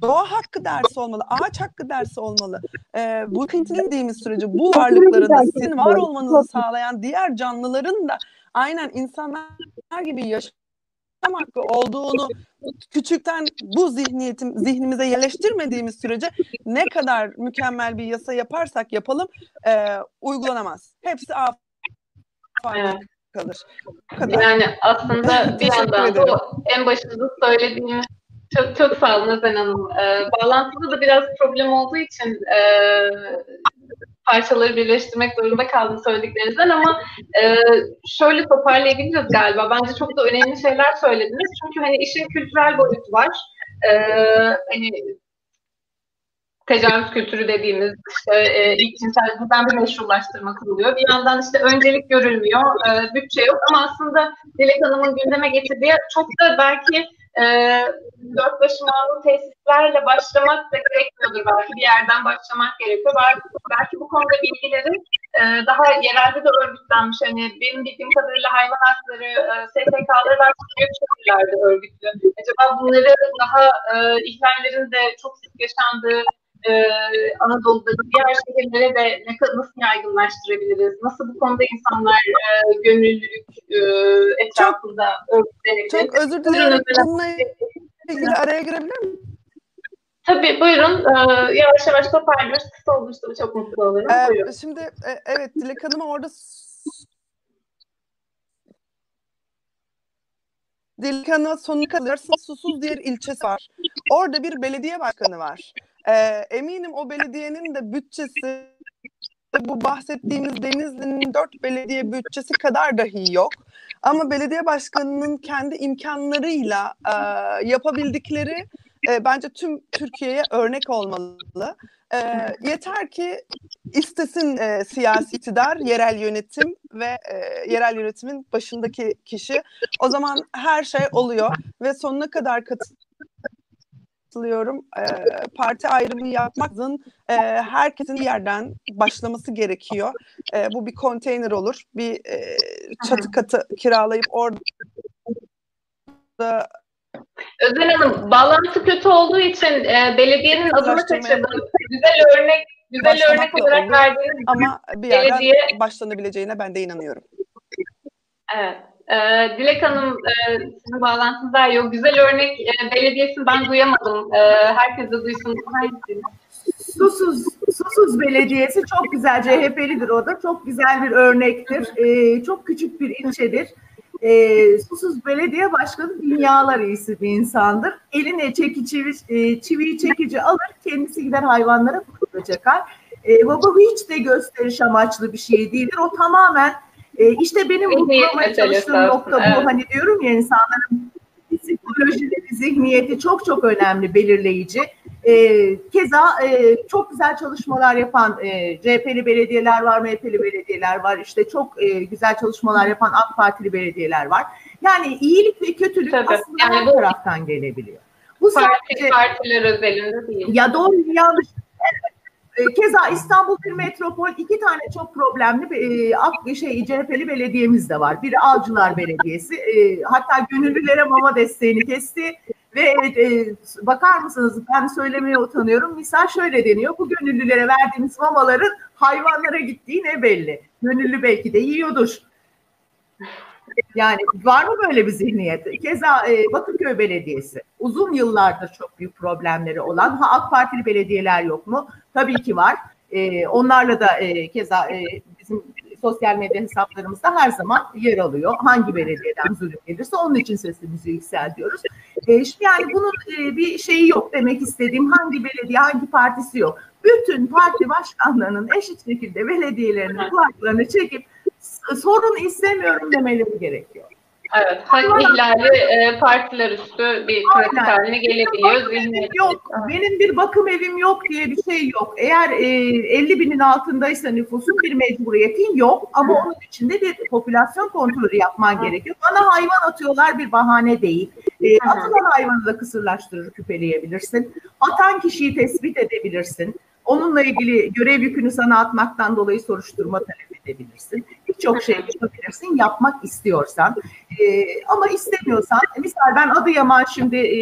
Doğa hakkı dersi olmalı, ağaç hakkı dersi olmalı. Ee, bu dediğimiz sürece bu varlıkların da sizin var olmanızı sağlayan diğer canlıların da aynen insanlar gibi yaşam hakkı olduğunu küçükten bu zihniyetim zihnimize yerleştirmediğimiz sürece ne kadar mükemmel bir yasa yaparsak yapalım e, uygulanamaz. Hepsi evet. kalır. Kadar. Yani aslında bir yandan da en başında söylediğimiz çok çok sağ olun Özen Hanım. Ee, bağlantıda da biraz problem olduğu için e, parçaları birleştirmek zorunda kaldım söylediklerinizden ama e, şöyle toparlayabiliriz galiba. Bence çok da önemli şeyler söylediniz. Çünkü hani işin kültürel boyutu var. E, hani tecavüz kültürü dediğimiz işte e, ilk cinsel bir meşrulaştırma kuruluyor. Bir yandan işte öncelik görülmüyor, e, bütçe yok ama aslında Dilek Hanım'ın gündeme getirdiği çok da belki e, dört başımalı tesislerle başlamak da gerekmiyordur belki. Bir yerden başlamak gerekiyor. Belki, belki bu konuda bilgileri e, daha yerelde de örgütlenmiş. Hani benim bildiğim kadarıyla hayvan hakları, e, STK'ları belki büyük şehirlerde örgütlü. Acaba bunları daha e, ihlallerin de çok sık yaşandığı e, Anadolu'da diğer şehirlere de ne, nasıl yaygınlaştırabiliriz? Nasıl bu konuda insanlar e, gönüllülük e, etrafında örgütlenebilir? Çok özür dilerim. Bununla ilgili araya girebilir miyim? Tabii buyurun. Ee, yavaş yavaş toparlıyoruz. Kısa olmuştu. Çok mutlu olurum. Ee, şimdi e, evet Dilek Hanım orada Dilek Hanım'a sonuna kadar susuz diğer ilçesi var. Orada bir belediye başkanı var. Ee, eminim o belediyenin de bütçesi bu bahsettiğimiz Denizli'nin dört belediye bütçesi kadar dahi yok. Ama belediye başkanının kendi imkanlarıyla e, yapabildikleri e, bence tüm Türkiye'ye örnek olmalı. E, yeter ki istesin e, siyasi iktidar, yerel yönetim ve e, yerel yönetimin başındaki kişi. O zaman her şey oluyor ve sonuna kadar katılıyorum. E, parti ayrımı yapmakın e, herkesin bir yerden başlaması gerekiyor. E, bu bir konteyner olur, bir e, çatı katı kiralayıp orada Özen Hanım, bağlantı kötü olduğu için e, belediyenin adını kaçırdım. Güzel örnek, güzel Başlamak örnek olarak olur. verdiğiniz ama bir yerden Belediye- başlanabileceğine ben de inanıyorum. Evet. Ee, Dilek Hanım, e, sizin bağlantınız daha iyi. O güzel örnek e, belediyesini ben duyamadım. E, herkes de duysun. Susuz, Susuz Belediyesi çok güzel, CHP'lidir o da. Çok güzel bir örnektir. Ee, çok küçük bir ilçedir. Ee, Susuz Belediye Başkanı dünyalar iyisi bir insandır. Eline çeki çivi, e, çiviyi çekici alır, kendisi gider hayvanlara kuyruğa çakar. Bu bu hiç de gösteriş amaçlı bir şey değildir. O tamamen e, işte benim vurgulamaya çalıştığım nokta bu. evet. Hani diyorum ya insanların psikolojileri, zihniyeti çok çok önemli, belirleyici. Ee, keza e, çok güzel çalışmalar yapan e, CHP'li belediyeler var, MHP'li belediyeler var. İşte çok e, güzel çalışmalar yapan AK Partili belediyeler var. Yani iyilik ve kötülük Tabii. aslında Yani her bu- taraftan gelebiliyor. Bu Parti, sadece partiler özelinde değil. ya doğru ya yanlış. E, Keza İstanbul bir metropol iki tane çok problemli e, şey CHP'li belediyemiz de var. Biri Avcılar Belediyesi. E, hatta gönüllülere mama desteğini kesti ve e, bakar mısınız ben söylemeye utanıyorum. Misal şöyle deniyor. Bu gönüllülere verdiğimiz mamaların hayvanlara gittiği ne belli. Gönüllü belki de yiyordur. Yani var mı böyle bir zihniyet? Keza e, Bakırköy Belediyesi uzun yıllardır çok büyük problemleri olan ha AK Partili belediyeler yok mu? Tabii ki var. E, onlarla da e, keza e, bizim sosyal medya hesaplarımızda her zaman yer alıyor. Hangi belediyeden zulüm gelirse onun için sesimizi yükseltiyoruz. E, şimdi yani bunun e, bir şeyi yok demek istediğim hangi belediye hangi partisi yok. Bütün parti başkanlarının eşit şekilde belediyelerinin kulaklarını çekip sorun istemiyorum demeleri gerekiyor. Evet, hak ihlali e, partiler üstü bir pratik haline gelebiliyor. Evim yok. Benim bir bakım evim yok diye bir şey yok. Eğer e, 50 binin altındaysa nüfusun bir mecburiyetin yok. Ama onun içinde bir popülasyon kontrolü yapman gerekiyor. Bana hayvan atıyorlar bir bahane değil. E, Hı hı. atılan hayvanı da kısırlaştırır, küpeleyebilirsin. Atan kişiyi tespit edebilirsin. Onunla ilgili görev yükünü sana atmaktan dolayı soruşturma talep edebilirsin. Birçok şey yapabilirsin yapmak istiyorsan. Ee, ama istemiyorsan, misal ben Adıyaman şimdi e,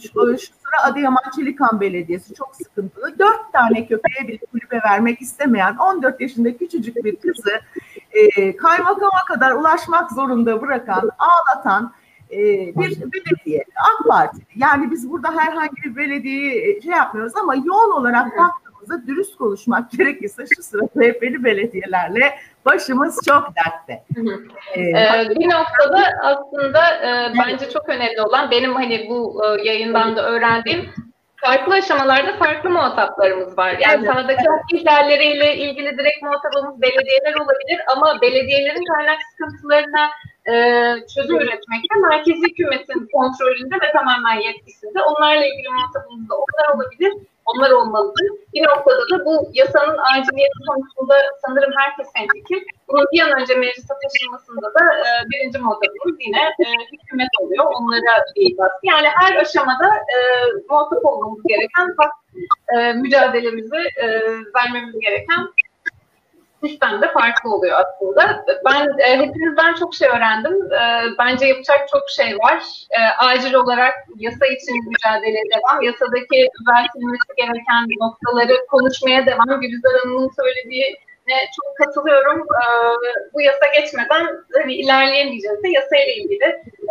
şu, şu sıra Adıyaman Çelikan Belediyesi çok sıkıntılı. Dört tane köpeğe bir kulübe vermek istemeyen 14 yaşında küçücük bir kızı e, kaymakama kadar ulaşmak zorunda bırakan, ağlatan e, bir belediye, AK Parti. Yani biz burada herhangi bir belediyeyi şey yapmıyoruz ama yoğun olarak baktığımızda dürüst konuşmak gerekirse şu sıra CHP'li belediyelerle başımız çok dertte. Ee, Ee, bir noktada aslında e, bence çok önemli olan benim hani bu e, yayından da öğrendiğim farklı aşamalarda farklı muhataplarımız var. Yani Evet, sahadaki hak ihlalleriyle ilgili direkt muhatabımız belediyeler olabilir ama belediyelerin kaynak sıkıntılarına e, çözüm üretmekte merkezi hükümetin kontrolünde ve tamamen yetkisinde. Onlarla ilgili muhatabımız da onlar olabilir, onlar olmalıdır. Bir noktada da bu yasanın aciliyeti konusunda sanırım herkes hemfikir. Bunun bir an önce meclise taşınmasında da e, birinci muhatabımız yine e, hükümet oluyor. Onlara bir baskı. Yani her aşamada e, muhatap olmamız gereken, hak e, mücadelemizi e, vermemiz gereken sistem de farklı oluyor aslında. Ben e, hepinizden çok şey öğrendim. E, bence yapacak çok şey var. E, acil olarak yasa için mücadele devam. Yasadaki düzeltilmesi gereken noktaları konuşmaya devam. Gülizar Hanım'ın söylediğine çok katılıyorum. E, bu yasa geçmeden hani ilerleyemeyeceğiz de yasayla ilgili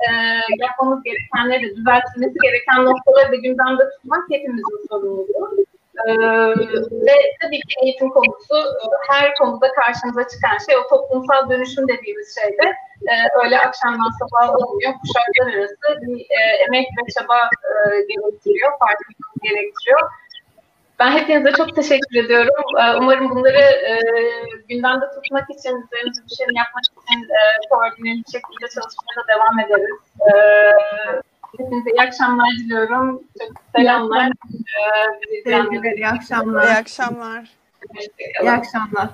e, yapmamız gerekenleri, düzeltilmesi gereken noktaları da gündemde tutmak hepimizin sorumluluğu. Ee, ve tabii ki eğitim konusu e, her konuda karşımıza çıkan şey o toplumsal dönüşüm dediğimiz şeyde e, öyle akşamdan sabaha olmuyor. Kuşaklar arası bir e, emek ve çaba e, gerektiriyor, farklılık gerektiriyor. Ben hepinize çok teşekkür ediyorum. Umarım bunları gündemde tutmak için, üzerimize düşeni yapmak için koordineli bir şekilde çalışmaya da devam ederiz. Hepinize iyi akşamlar diliyorum. Çok selamlar. Ee, bizi izleyenlere. Sevgiler, iyi akşamlar. İyi akşamlar. İyi akşamlar.